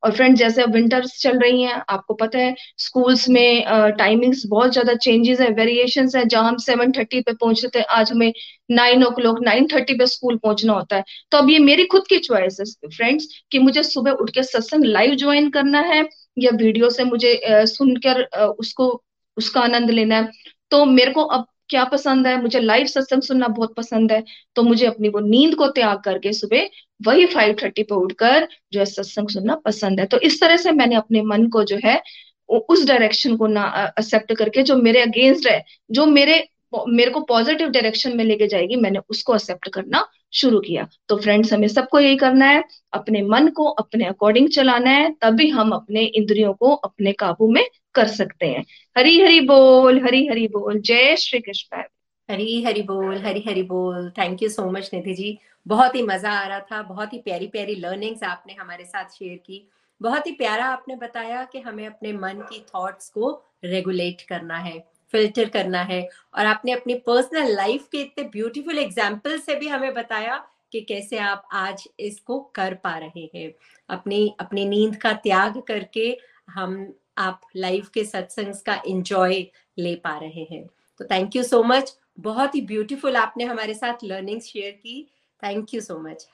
और फ्रेंड जैसे अब विंटर्स चल रही हैं, आपको पता है स्कूल्स में टाइमिंग्स बहुत ज़्यादा चेंजेस है वेरिएशन है, जहाँ हम सेवन थर्टी पे पहुँचते थे, आज हमें nine o'clock nine thirty पे स्कूल पहुँचना होता है। तो अब ये मेरी खुद की चॉइस है फ्रेंड्स कि मुझे सुबह उठ के सत्संग लाइव ज्वाइन करना है, या वीडियो से मुझे सुनकर उसको, उसका आनंद लेना है। तो मेरे को अब क्या पसंद है? मुझे लाइव सत्संग सुनना बहुत पसंद है। तो मुझे अपनी वो नींद को त्याग करके सुबह वही फाइव थर्टी पे उठकर जो है सत्संग सुनना पसंद है। तो इस तरह से मैंने अपने मन को जो है उस डायरेक्शन को ना एक्सेप्ट करके जो मेरे अगेंस्ट है, जो मेरे मेरे को पॉजिटिव डायरेक्शन में लेके जाएगी, मैंने उसको एक्सेप्ट करना शुरू किया। तो फ्रेंड्स हमें सबको यही करना है, अपने मन को अपने अकॉर्डिंग चलाना है, तभी हम अपने इंद्रियों को अपने काबू में कर सकते हैं। हरी हरी बोल, हरी हरी बोल। जय श्री कृष्ण। हरी हरी बोल, हरी हरी बोल। Thank you so much Nidhi ji. बहुत ही मज़ा आ रहा था, बहुत ही प्यारी प्यारी लर्निंग्स आपने हमारे साथ शेयर की। बहुत ही प्यारा आपने बताया कि हमें अपने मन की थॉट्स को रेगुलेट करना है फ़िल्टर करना है। और आपने अपनी पर्सनल लाइफ के इतने ब्यूटीफुल एग्ज़ाम्पल से भी हमें बताया कि कैसे आप आज इसको कर पा रहे हैं। अपनी अपनी नींद का त्याग करके हम आप लाइफ के सत्संग का इंजॉय ले पा रहे हैं। तो थैंक यू सो मच बहुत ही ब्यूटीफुल आपने हमारे साथ लर्निंग शेयर की। थैंक यू सो मच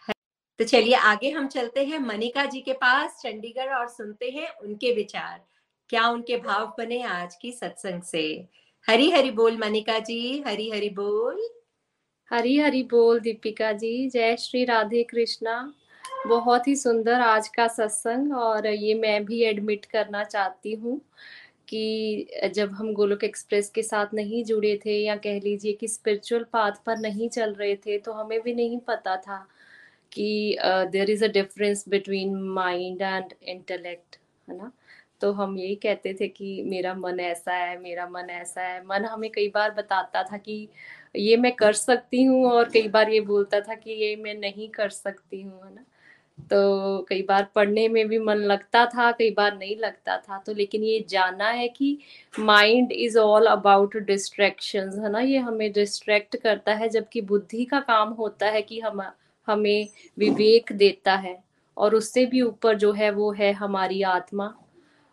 तो चलिए आगे हम चलते हैं। मनिका जी के पास चंडीगढ़ और सुनते हैं उनके विचार। क्या उनके भाव बने आज की सत्संग से? हरी हरी बोल मनिका जी, हरी हरी बोल। हरी हरी बोल दीपिका जी। जय श्री राधे कृष्णा। बहुत ही सुंदर आज का सत्संग और ये मैं भी एडमिट करना चाहती हूँ कि जब हम गोलोक एक्सप्रेस के साथ नहीं जुड़े थे या कह लीजिए कि स्पिरिचुअल पाथ पर नहीं चल रहे थे तो हमें भी नहीं पता था कि there is a difference between mind and intellect है ना? तो हम यही कहते थे कि मेरा मन ऐसा है, मेरा मन ऐसा है। मन हमें कई बार बताता था कि ये मैं कर सकती हूँ और कई बार ये बोलता था कि ये मैं नहीं कर सकती हूँ, है ना? तो कई बार पढ़ने में भी मन लगता था, कई बार नहीं लगता था। तो लेकिन ये जाना है कि mind is all about distraction है ना? ये हमें डिस्ट्रैक्ट करता है, जबकि बुद्धि का काम होता है कि हम, हमें विवेक देता है और उससे भी ऊपर जो है, वो है हमारी आत्मा।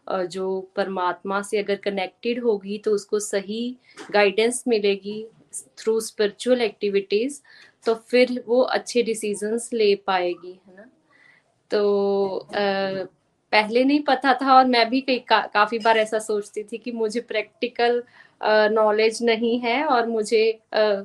जो परमात्मा से अगर कनेक्टेड होगी तो उसको सही गाइडेंस मिलेगी थ्रू स्पिरिचुअल एक्टिविटीज़ तो फिर वो अच्छे डिसीजंस ले पाएगी, है ना? तो आ, पहले नहीं पता था और मैं भी कई का, काफ़ी बार ऐसा सोचती थी कि मुझे प्रैक्टिकल नॉलेज नहीं है और मुझे आ,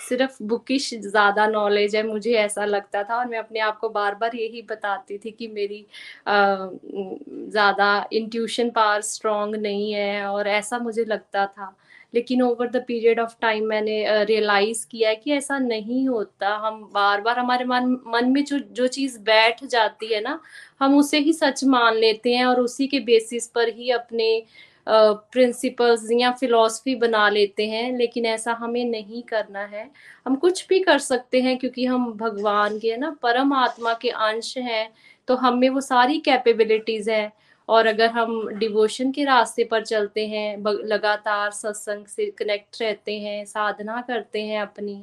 सिर्फ़ बुकिश ज़्यादा नॉलेज है मुझे ऐसा लगता था और मैं अपने आप को बार बार यही बताती थी कि मेरी ज़्यादा इंट्यूशन पावर स्ट्रॉन्ग नहीं है और ऐसा मुझे लगता था। लेकिन over the period of time मैंने रियलाइज़ किया है कि ऐसा नहीं होता। हम बार बार हमारे मन मन में जो जो चीज़ बैठ जाती है ना, हम उसे ही सच मान लेते हैं और उसी के बेसिस पर ही अपने प्रिंसिपल्स या फिलॉसफी बना लेते हैं, लेकिन ऐसा हमें नहीं करना है। हम कुछ भी कर सकते हैं क्योंकि हम भगवान के ना, परम आत्मा के अंश हैं तो हमें वो सारी कैपेबिलिटीज है। और अगर हम डिवोशन के रास्ते पर चलते हैं लगातार सत्संग से कनेक्ट रहते हैं, साधना करते हैं अपनी,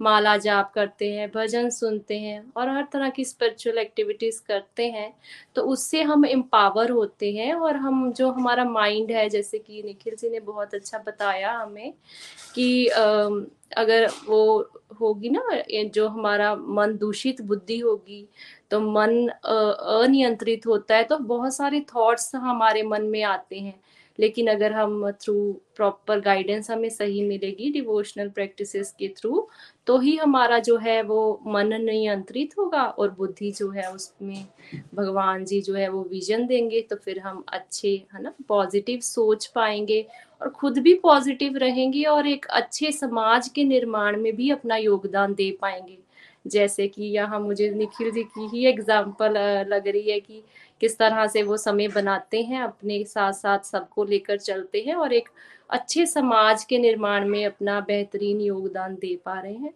माला जाप करते हैं, भजन सुनते हैं और हर तरह की स्पिरिचुअल एक्टिविटीज़ करते हैं तो उससे हम एम्पावर होते हैं और हम जो हमारा माइंड है, जैसे कि निखिल जी ने बहुत अच्छा बताया हमें कि अगर वो होगी ना जो हमारा मन दूषित बुद्धि होगी तो मन अनियंत्रित होता है तो बहुत सारे थॉट्स हमारे मन में आते हैं। लेकिन अगर हम थ्रू प्रॉपर गाइडेंस हमें सही मिलेगी डिवोशनल प्रैक्टिसेस के थ्रू तो ही हमारा जो है वो मन नियंत्रित होगा और बुद्धि जो है उसमें, भगवान जी जो है वो विजन देंगे तो फिर हम अच्छे, है ना पॉजिटिव सोच पाएँगे और खुद भी पॉजिटिव रहेंगे और एक अच्छे समाज के निर्माण में भी अपना योगदान दे पाएँगे। जैसे कि यहाँ मुझे निखिल जी की ही एग्ज़ाम्पल लग रही है कि किस तरह से वो समय बनाते हैं, अपने साथ साथ सबको लेकर चलते हैं और एक अच्छे समाज के निर्माण में अपना बेहतरीन योगदान दे पा रहे हैं।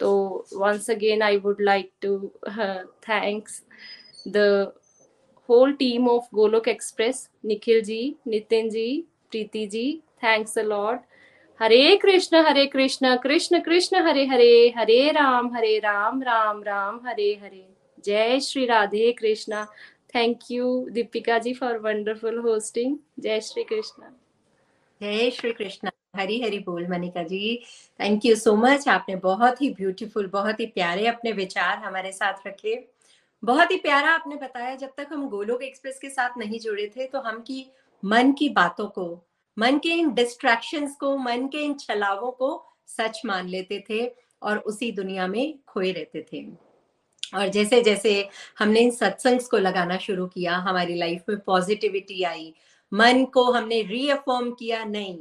तो once again I would like to thanks the whole team of Golok express Nikhil ji Nitin ji Preeti ji thanks a lord Hare Krishna Hare Krishna Krishna Krishna, Hare Hare Hare Ram Hare Ram Ram Ram, Hare Hare. जय Shri Radhe Krishna. Thank you Deepika ji for wonderful hosting जय श्री कृष्ण। जय श्री कृष्ण। हरी हरी बोल, Manika ji. Thank you so much आपने बहुत ही beautiful बहुत ही प्यारे अपने विचार हमारे साथ रखे। बहुत ही प्यारा आपने बताया, जब तक हम गोलोक एक्सप्रेस के साथ नहीं जुड़े थे तो हम की मन की बातों को मन के इन डिस्ट्रैक्शंस को, मन के इन छलावों को सच मान लेते थे और उसी दुनिया में खोए रहते थे। और जैसे जैसे हमने इन सत्संग को लगाना शुरू किया, हमारी लाइफ में पॉजिटिविटी आई, मन को हमने रीअफर्म किया, नहीं,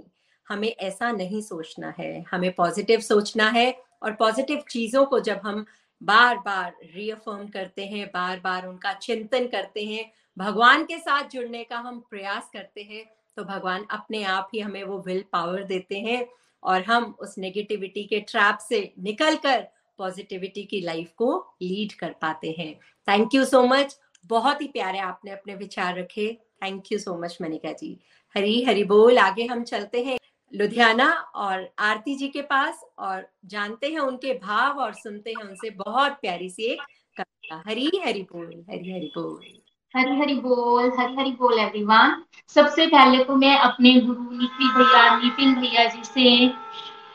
हमें ऐसा नहीं सोचना है। हमें पॉजिटिव सोचना है और पॉजिटिव चीज़ों को जब हम बार बार रीअफर्म करते हैं बार बार उनका चिंतन करते हैं, भगवान के साथ जुड़ने का हम प्रयास करते हैं तो भगवान अपने आप ही हमें वो विल पावर देते हैं और हम उस नेगेटिविटी के ट्रैप से निकलकर पॉजिटिविटी की लाइफ को लीड कर पाते हैं। थैंक यू सो मच बहुत ही प्यारे आपने अपने विचार रखे। Thank you so much Manika ji. Hari Hari बोल। आगे हम चलते हैं लुधियाना और आरती जी के पास और जानते हैं उनके भाव और सुनते हैं उनसे बहुत प्यारी सी एक कविता। हरी हरी बोल, हरी हरी बोल। हरी हरी बोल हरी हरी बोल एवरीवन सबसे पहले तो मैं अपने गुरु नितिन भैया नितिन भैया जी से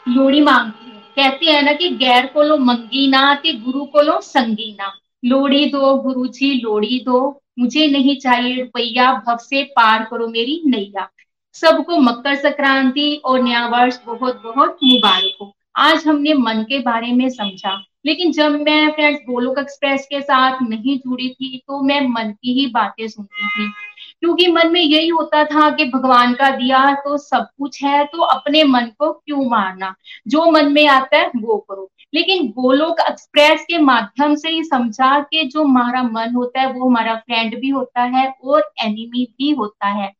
लोड़ी मांगती हूँ। कहते हैं ना कि गैर को लो मंगी ना, कि गुरु को लो संगी ना। लोड़ी दो गुरु जी लोड़ी दो। मुझे नहीं चाहिए रुपया, भव से पार करो मेरी नैया। सबको मकर संक्रांति और नया वर्ष बहुत बहुत मुबारक हो। आज हमने मन के बारे में समझा। लेकिन जब मैं फ्रेंड्स गोलोक एक्सप्रेस के साथ नहीं जुड़ी थी तो मैं मन की ही बातें सुनती थी। क्योंकि मन में यही होता था कि भगवान का दिया तो सब कुछ है तो अपने मन को क्यों मारना? जो मन में आता है, वो करो। लेकिन गोलोक एक्सप्रेस के माध्यम से ही समझा कि जो हमारा मन होता है, वो हमारा फ्रेंड भी होता है और एनिमी भी होता है।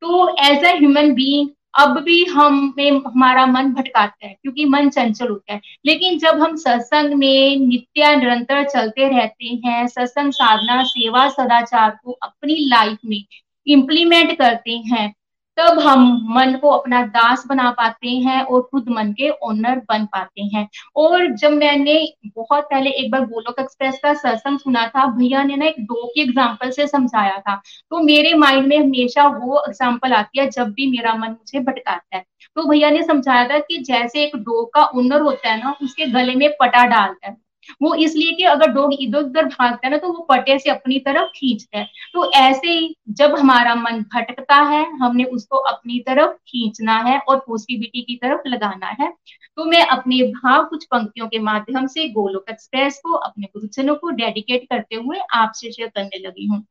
तो एज ए ह्यूमन बीइंग अब भी हम में हमारा मन भटकाता है, क्योंकि मन चंचल होता है। लेकिन जब हम सत्संग में नित्य निरंतर चलते रहते हैं, सत्संग साधना, सेवा, सदाचार को अपनी लाइफ में इम्प्लीमेंट करते हैं तब हम मन को अपना दास बना पाते हैं और खुद मन के ओनर बन पाते हैं। और जब मैंने बहुत पहले एक बार गोलोक एक्सप्रेस का सत्संग सुना था, भैया ने ना एक डो के एग्ज़ाम्पल से समझाया था। तो मेरे माइंड में हमेशा वो एग्ज़ाम्पल आती है जब भी मेरा मन मुझे भटकाता है। तो भैया ने समझाया था कि जैसे एक डो का ओनर होता है ना, उसके गले में पटा डालता है। वो इसलिए कि अगर डॉग इधर उधर भागता है ना तो वो पटे से अपनी तरफ़ खींचता है। तो ऐसे ही जब हमारा मन भटकता है, हमने उसको अपनी तरफ़ खींचना है और पॉजिटिविटी की तरफ़ लगाना है तो मैं अपने भाव कुछ पंक्तियों के माध्यम से गोलोक एक्सप्रेस को, अपने गुरुजनों को डेडिकेट करते हुए आपसे शेयर करने लगी हूँ।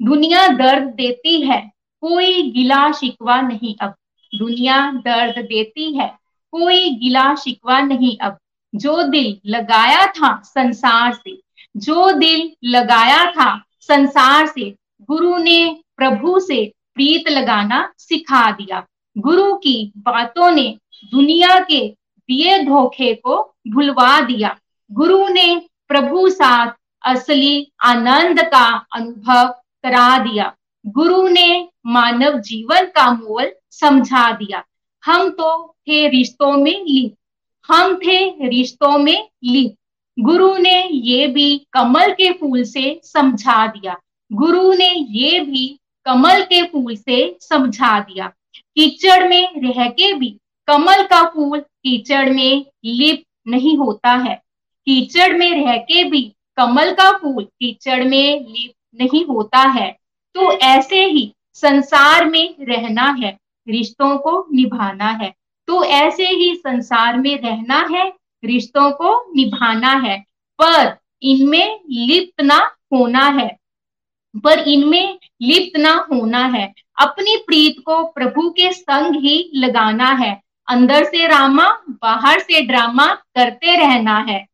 दुनिया दर्द देती है, कोई गिला शिकवा नहीं अब। दुनिया दर्द देती है, कोई गिला शिकवा नहीं अब। जो दिल लगाया था संसार से, जो दिल लगाया था संसार से, गुरु ने प्रभु से प्रीत लगाना सिखा दिया। गुरु की बातों ने दुनिया के दिए धोखे को भुलवा दिया। गुरु ने प्रभु साथ असली आनंद का अनुभव करा दिया। गुरु ने मानव जीवन का मोल समझा दिया। हम तो थे रिश्तों में लिप्त हम थे रिश्तों में लिप्त गुरु ने ये भी कमल के फूल से समझा दिया। गुरु ने ये भी कमल के फूल से समझा दिया कीचड़ में रह के भी कमल का फूल कीचड़ में लिप नहीं होता है। कीचड़ में रह के भी कमल का फूल कीचड़ में लिप नहीं होता है। तो ऐसे ही संसार में रहना है, रिश्तों को निभाना है। तो ऐसे ही संसार में रहना है, रिश्तों को निभाना है, पर इनमें लिप्त ना होना है। पर इनमें लिप्त ना होना है। अपनी प्रीत को प्रभु के संग ही लगाना है। अंदर से रामा, बाहर से ड्रामा करते रहना है।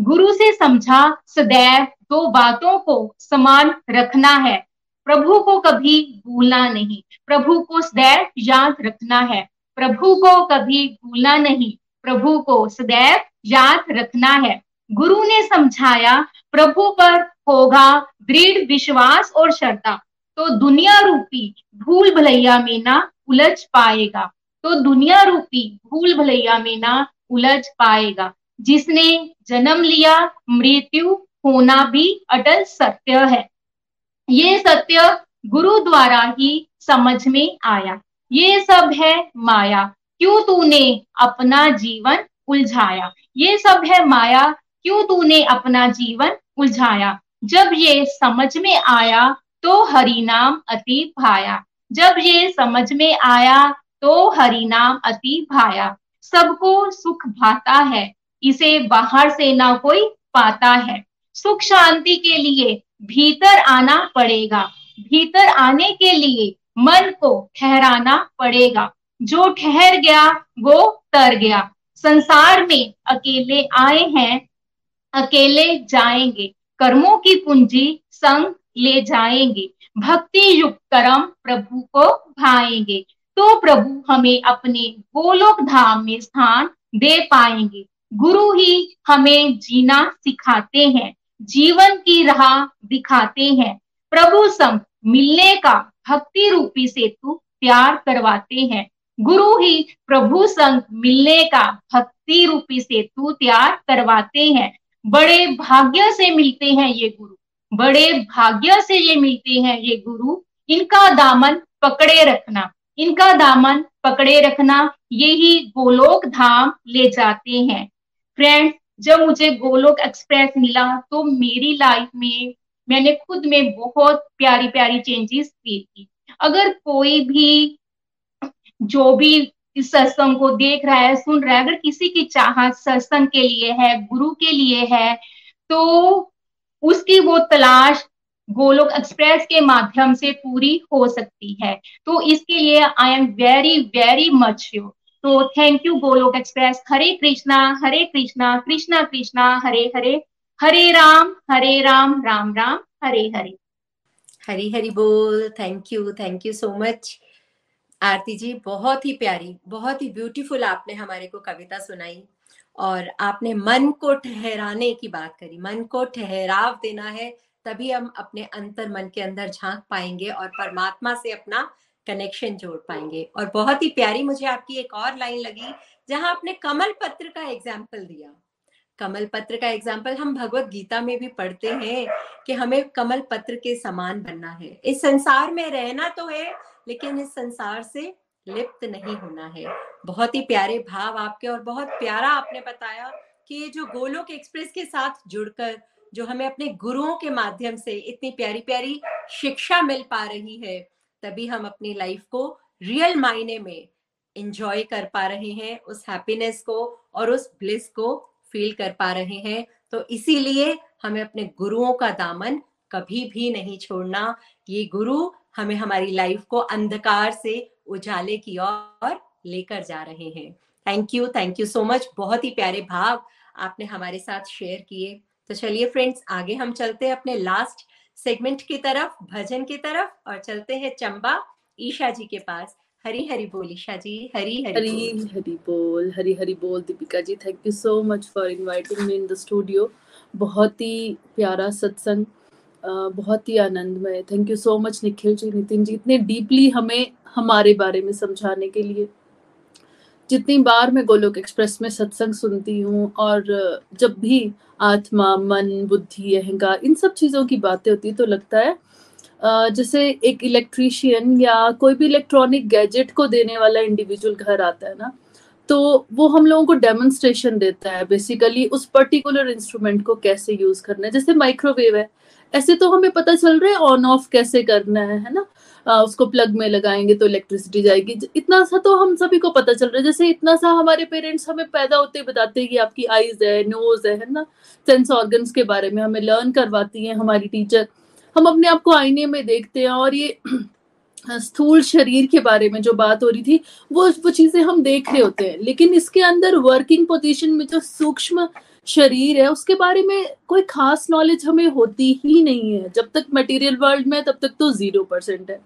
गुरु से समझा, सदैव दो बातों को समान रखना है। प्रभु को कभी भूलना नहीं। प्रभु को सदैव याद रखना है। प्रभु को कभी भूलना नहीं। प्रभु को सदैव याद रखना है। गुरु ने समझाया, प्रभु पर होगा दृढ़ विश्वास और श्रद्धा। तो दुनिया रूपी भूल भलैया में ना उलझ पाएगा। तो दुनिया रूपी भूल भलैया में ना उलझ पाएगा। जिसने जन्म लिया, मृत्यु होना भी अटल सत्य है। ये सत्य गुरु द्वारा ही समझ में आया। ये सब है माया। क्यों तूने अपना जीवन उलझाया? ये सब है माया। क्यों तूने अपना जीवन उलझाया? जब ये समझ में आया तो हरि नाम अति भाया। जब ये समझ में आया तो हरि नाम अति भाया। सबको सुख भाता है। इसे बाहर से ना कोई पाता है। सुख शांति के लिए भीतर आना पड़ेगा। भीतर आने के लिए मन को ठहराना पड़ेगा। जो ठहर गया, वो तर गया। संसार में अकेले आए हैं, अकेले जाएँगे। कर्मों की पूंजी संग ले जाएँगे। भक्ति युक्त कर्म प्रभु को भाएँगे। तो प्रभु हमें अपने गोलोक धाम में स्थान दे पाएँगे। गुरु ही हमें जीना सिखाते हैं, जीवन की राह दिखाते हैं। प्रभु संग मिलने का भक्ति रूपी सेतु तैयार करवाते हैं। गुरु ही प्रभु संग मिलने का भक्ति रूपी सेतु तैयार करवाते हैं। बड़े भाग्य से मिलते हैं ये गुरु। बड़े भाग्य से ये मिलते हैं ये गुरु। इनका दामन पकड़े रखना। इनका दामन पकड़े रखना। यही गोलोक धाम ले जाते हैं। फ्रेंड्स जब मुझे गोलोक एक्सप्रेस मिला तो मेरी लाइफ में मैंने खुद में बहुत प्यारी प्यारी चेंजेस की। अगर कोई भी, जो भी इस सत्संग को देख रहा है, सुन रहा है, अगर किसी की चाहत सत्संग के लिए है, गुरु के लिए है तो उसकी वो तलाश गोलोक एक्सप्रेस के माध्यम से पूरी हो सकती है। तो इसके लिए I am very very much you तो thank you Golok express. Hare Krishna Hare Krishna Krishna Krishna, Hare Hare. Hare Ram Hare Ram Ram Ram, Hare Hare. Hari Hari बोल thank you thank you so much Aarti ji, बहुत ही प्यारी, बहुत ही beautiful आपने हमारे को कविता सुनाई। और आपने मन को ठहराने की बात करी। मन को ठहराव देना है, तभी हम अपने अंतर मन के अंदर झाँक पाएँगे और परमात्मा से अपना कनेक्शन जोड़ पाएँगे। और बहुत ही प्यारी मुझे आपकी एक और लाइन लगी, जहाँ आपने कमल पत्र का एग्ज़ाम्पल दिया। कमल पत्र का एग्ज़ाम्पल हम भगवत गीता में भी पढ़ते हैं कि हमें कमल पत्र के समान बनना है। इस संसार में रहना तो है, लेकिन इस संसार से लिप्त नहीं होना है। बहुत ही प्यारे भाव आपके और बहुत प्यारा आपने बताया कि ये जो गोलोक एक्सप्रेस के साथ जुड़कर, जो हमें अपने गुरुओं के माध्यम से इतनी प्यारी प्यारी शिक्षा मिल पा रही है, तभी हम अपनी लाइफ को रियल मायने में इंजॉय कर पा रहे हैं, उस हैप्पीनेस को और उस ब्लिस को फील कर पा रहे हैं। तो इसीलिए हमें अपने गुरुओं का दामन कभी भी नहीं छोड़ना। ये गुरु हमें हमारी लाइफ को अंधकार से उजाले की ओर लेकर जा रहे हैं। Thank you thank you so much बहुत ही प्यारे भाव आपने हमारे साथ शेयर किए। तो चलिए फ्रेंड्स आगे हम चलते हैं अपने लास्ट सेगमेंट की तरफ़, भजन की तरफ़, और चलते हैं चंबा ईशा जी के पास। हरी हरी बोल ईशा जी हरी हरी हरी बोल। हरी बोल हरी हरी बोल Deepika ji thank you so much for inviting me in the studio बहुत ही प्यारा सत्संग बहुत ही आनंदमय। Thank you so much Nikhil ji Nitin ji इतने डीपली हमें हमारे बारे में समझाने के लिए। जितनी बार मैं गोलोक एक्सप्रेस में सत्संग सुनती हूँ और जब भी आत्मा मन बुद्धि अहंकार इन सब चीज़ों की बातें होती है तो लगता है जैसे एक इलेक्ट्रीशियन या कोई भी इलेक्ट्रॉनिक गैजेट को देने वाला इंडिविजुअल घर आता है ना तो वो हम लोगों को डेमोन्स्ट्रेशन देता है बेसिकली उस पर्टिकुलर इंस्ट्रूमेंट को कैसे यूज़ करना है। जैसे माइक्रोवेव है ऐसे तो हमें पता चल रहा है ऑन ऑफ़ कैसे करना है है ना? आ, उसको प्लग में लगाएँगे तो इलेक्ट्रिसिटी जाएगी। इतना सा तो हम सभी को पता चल रहा है। जैसे इतना सा हमारे पेरेंट्स हमें पैदा होते ही बताते हैं कि आपकी आईज है नोज़ है है ना? सेंस ऑर्गन्स के बारे में हमें लर्न करवाती है हमारी टीचर हम अपने आप को आईने में देखते हैं और ये स्थूल शरीर के बारे में जो बात हो रही थी, वो वो चीज़ें हम देख रहे होते हैं। लेकिन इसके अंदर वर्किंग पोजीशन में जो सूक्ष्म शरीर है, उसके बारे में कोई खास नॉलेज हमें होती ही नहीं है। जब तक मटेरियल वर्ल्ड में तब तक तो ज़ीरो परसेंट है।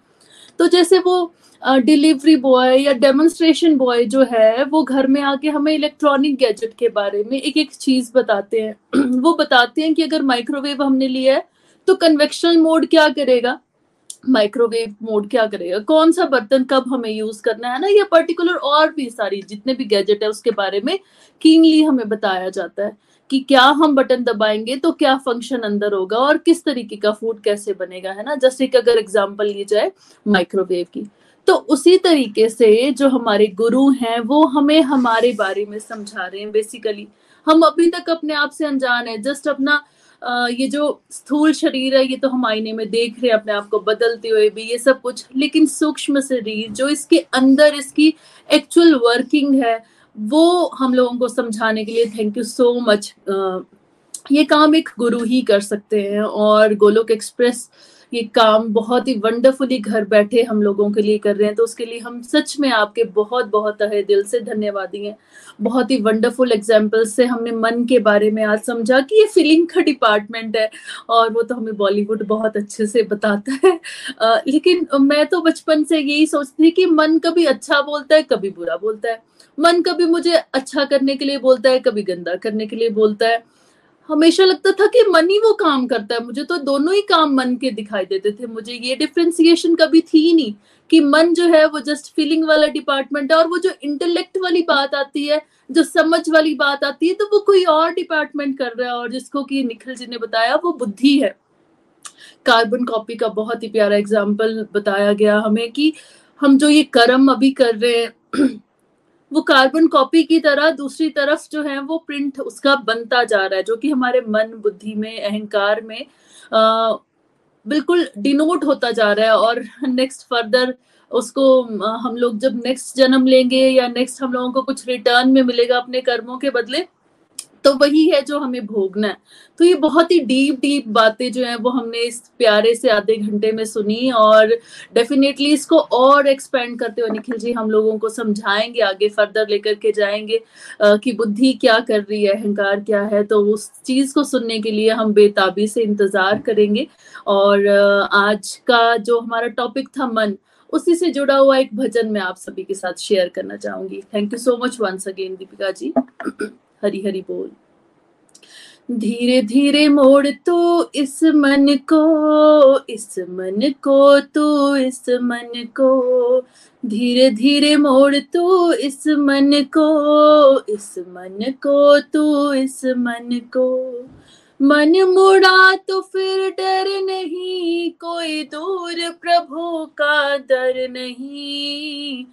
तो जैसे वो डिलीवरी बॉय या डेमोन्स्ट्रेशन बॉय जो है, वो घर में आके हमें इलेक्ट्रॉनिक गैजेट के बारे में एक एक चीज़ बताते हैं। वो बताते हैं कि अगर माइक्रोवेव हमने लिया है तो कन्वेक्शनल मोड क्या करेगा? माइक्रोवेव मोड क्या करेगा? कौन सा बर्तन कब हमें यूज़ करना है ना? ये पर्टिकुलर और भी सारी, जितने भी गैजेट है उसके बारे में कीनली हमें बताया जाता है कि क्या हम बटन दबाएँगे तो क्या फ़ंक्शन अंदर होगा और किस तरीके का फ़ूड कैसे बनेगा, है ना? जैसे कि अगर एग्ज़ाम्पल ली जाए माइक्रोवेव की। तो उसी तरीके से जो हमारे गुरु हैं, वो हमें हमारे बारे में समझा रहे हैं बेसिकली हम अभी तक अपने आप से अनजान है जस्ट अपना ये जो स्थूल शरीर है, ये तो हम आईने में देख रहे हैं, अपने आप को बदलते हुए भी, ये सब कुछ, लेकिन सूक्ष्म शरीर, जो इसके अंदर इसकी एक्चुअल वर्किंग है, वो हम लोगों को समझाने के लिए थैंक यू सो मच ये काम एक गुरु ही कर सकते हैं, और गोलोक एक्सप्रेस ये काम बहुत ही वंडरफुली घर बैठे हम लोगों के लिए कर रहे हैं तो उसके लिए हम सच में आपके बहुत बहुत तहे दिल से धन्यवादी हैं। बहुत ही वंडरफुल एग्ज़ाम्पल से हमने मन के बारे में आज समझा कि ये फीलिंग का डिपार्टमेंट है और वो तो हमें बॉलीवुड बहुत अच्छे से बताता है। आ, लेकिन मैं तो बचपन से यही सोचती थी कि मन कभी अच्छा बोलता है कभी बुरा बोलता है। मन कभी मुझे अच्छा करने के लिए बोलता है कभी गंदा करने के लिए बोलता है। हमेशा लगता था कि मन ही वो काम करता है। मुझे तो दोनों ही काम मन के दिखाई देते थे। मुझे ये डिफ्रेंसिएशन कभी थी ही नहीं कि मन जो है वो जस्ट फीलिंग वाला डिपार्टमेंट है और वो जो इंटेलेक्ट वाली बात आती है, जो समझ वाली बात आती है तो वो कोई और डिपार्टमेंट कर रहा है और जिसको कि निखिल जी ने बताया, वो बुद्धि है। कार्बन कॉपी का बहुत ही प्यारा एग्ज़ाम्पल बताया गया हमें कि हम जो ये कर्म अभी कर रहे हैं वो कार्बन कॉपी की तरह दूसरी तरफ़ जो है वो प्रिंट उसका बनता जा रहा है जो कि हमारे मन बुद्धि में अहंकार में आ, बिल्कुल डिनोट होता जा रहा है और नेक्स्ट फर्दर उसको हम लोग जब नेक्स्ट जन्म लेंगे या नेक्स्ट हम लोगों को कुछ रिटर्न में मिलेगा अपने कर्मों के बदले तो वही है जो हमें भोगना है। तो ये बहुत ही डीप डीप बातें जो है, वो हमने इस प्यारे से आधे घंटे में सुनी और डेफिनेटली इसको और एक्सपेंड करते हुए निखिल जी हम लोगों को समझाएँगे, आगे फर्दर लेकर के जाएँगे कि बुद्धि क्या कर रही है, अहंकार क्या है तो उस चीज़ को सुनने के लिए हम बेताबी से इंतज़ार करेंगे। और आज का जो हमारा टॉपिक था मन, उसी से जुड़ा हुआ एक भजन मैं आप सभी के साथ शेयर करना चाहूँगी। Thank you so much once again Deepika ji. Hari Hari बोल। धीरे धीरे मोड़ तो इस मन को, इस मन को तू, इस मन को। धीरे धीरे मोड़ तो इस मन को, इस मन को तू, इस मन को। मन मुड़ा तो फिर डर नहीं, कोई दूर प्रभु का डर नहीं।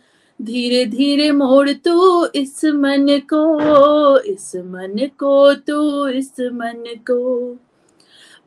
धीरे धीरे मोड़ तू इस मन को, इस मन को तू, इस मन को।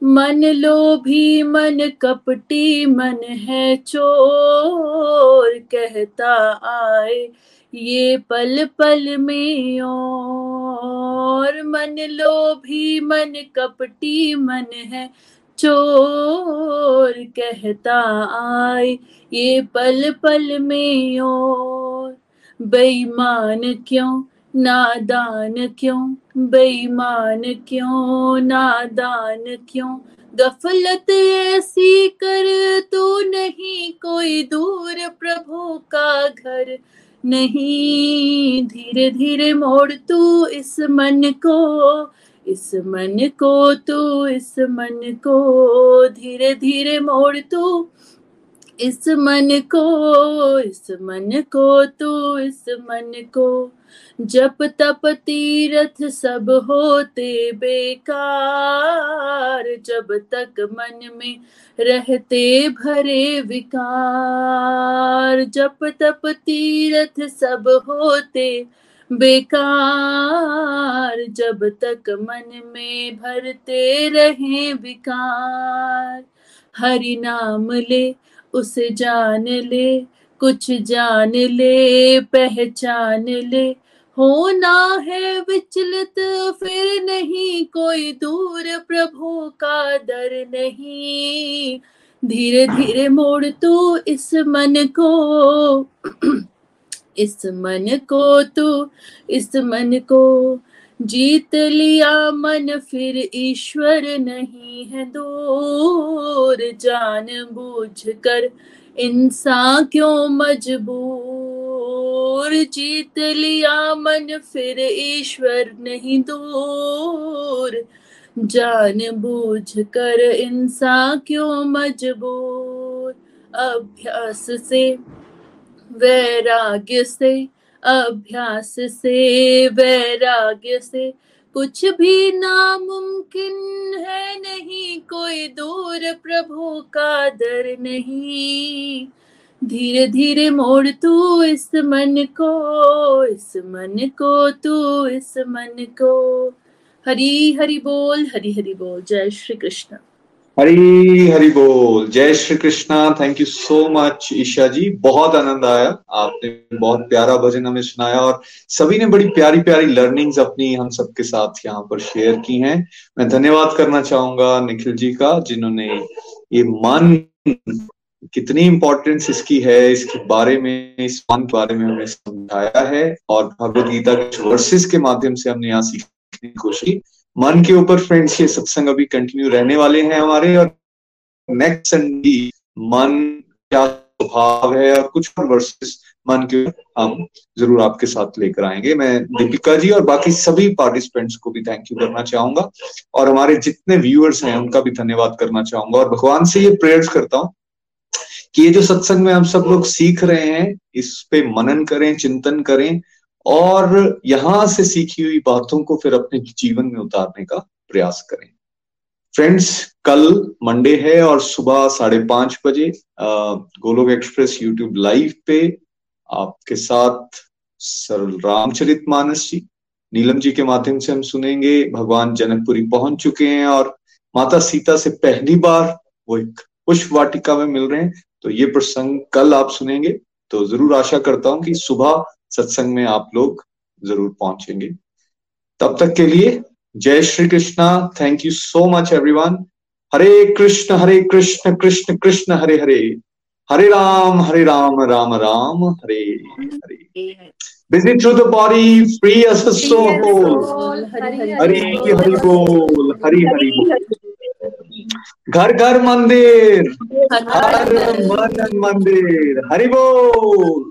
मन लोभी मन कपटी, मन है चोर, कहता आए ये पल पल में और। मन लोभी मन कपटी, मन है चोर, कहता आए ये पल पल में और। बेईमान क्यों? नादान क्यों? बेईमान क्यों? नादान क्यों? गफलत ऐसी कर तू नहीं, कोई दूर प्रभु का घर नहीं। धीरे धीरे मोड़ तू इस मन को, इस मन को तू, इस मन को। धीरे धीरे मोड़ तू इस मन को, इस मन को तू, इस मन को। जप तप तीरथ सब होते बेकार, जब तक मन में रहते भरे विकार। जप तप तीरथ सब होते बेकार, जब तक मन में भरते रहे विकार। हरि नाम ले उसे जान ले, कुछ जान ले, पहचान ले। होना है विचलित, फिर नहीं, कोई दूर प्रभु का दर नहीं। धीरे धीरे मोड़ तू इस मन को, इस मन को तू, इस मन को। जीत लिया मन, फिर ईश्वर नहीं है दूर। जान बूझ कर इंसान क्यों मजबूर? जीत लिया मन, फिर ईश्वर नहीं दूर। जान बूझ कर इंसान क्यों मजबूर? अभ्यास से, वैराग्य से अभ्यास से, वैराग्य से। कुछ भी नामुमकिन है नहीं, कोई दूर प्रभु का दर नहीं। धीरे धीरे मोड़ तू इस मन को, इस मन को तू, इस मन को। हरी हरि बोल हरी हरि बोल। जय श्री कृष्ण। हरी हरी बोल। जय Shri Krishna. Thank you so much Isha ji. बहुत आनंद आया। आपने बहुत प्यारा भजन हमें सुनाया और सभी ने बड़ी प्यारी प्यारी लर्निंग्स अपनी हम सबके साथ यहाँ पर शेयर की हैं। मैं धन्यवाद करना चाहूँगा निखिल जी का, जिन्होंने ये मन कितनी इंपॉर्टेंस इसकी है, इसके बारे में, इस मन के बारे में हमें समझाया है और भगवदगीता के वर्सेस के माध्यम से हमने यहाँ सीखने की कोशिश की। मन के ऊपर फ्रेंड्स ये सत्संग अभी कंटिन्यू रहने वाले हैं हमारे और नेक्स्ट संडे मन क्या स्वभाव है और कुछ और वर्सेस मन के हम ज़रूर आपके साथ लेकर आएँगे। मैं दीपिका जी और बाकी सभी पार्टिसिपेंट्स को भी थैंक यू करना चाहूँगा और हमारे जितने व्यूअर्स हैं, उनका भी धन्यवाद करना चाहूँगा और भगवान से ये प्रेयर्स करता हूँ कि ये जो सत्संग में हम सब लोग सीख रहे हैं, इस पे मनन करें, चिंतन करें और यहाँ से सीखी हुई बातों को फिर अपने जीवन में उतारने का प्रयास करें। फ्रेंड्स कल मंडे है और सुबह साढ़े पाँच बजे गोलोक एक्सप्रेस यूट्यूब लाइव पे आपके साथ सरल रामचरित मानस जी। नीलम जी के माध्यम से हम सुनेंगे। भगवान जनकपुरी पहुँच चुके हैं और माता सीता से पहली बार वो एक पुष्प वाटिका में मिल रहे हैं। तो ये प्रसंग कल आप सुनेंगे। तो ज़रूर आशा करता हूँ कि सुबह सत्संग में आप लोग ज़रूर पहुँचेंगे। तब तक के लिए जय Shri Krishna. Thank you so much everyone Hare Krishna Hare Krishna Krishna Krishna Hare Hare. Hare Ram Hare Ram Ram Ram Hare Hare. Busy through the body free as a soul. Hari Hari बोल हरि हरि बोल घर घर मंदिर हर मन मंदिर हरि बोल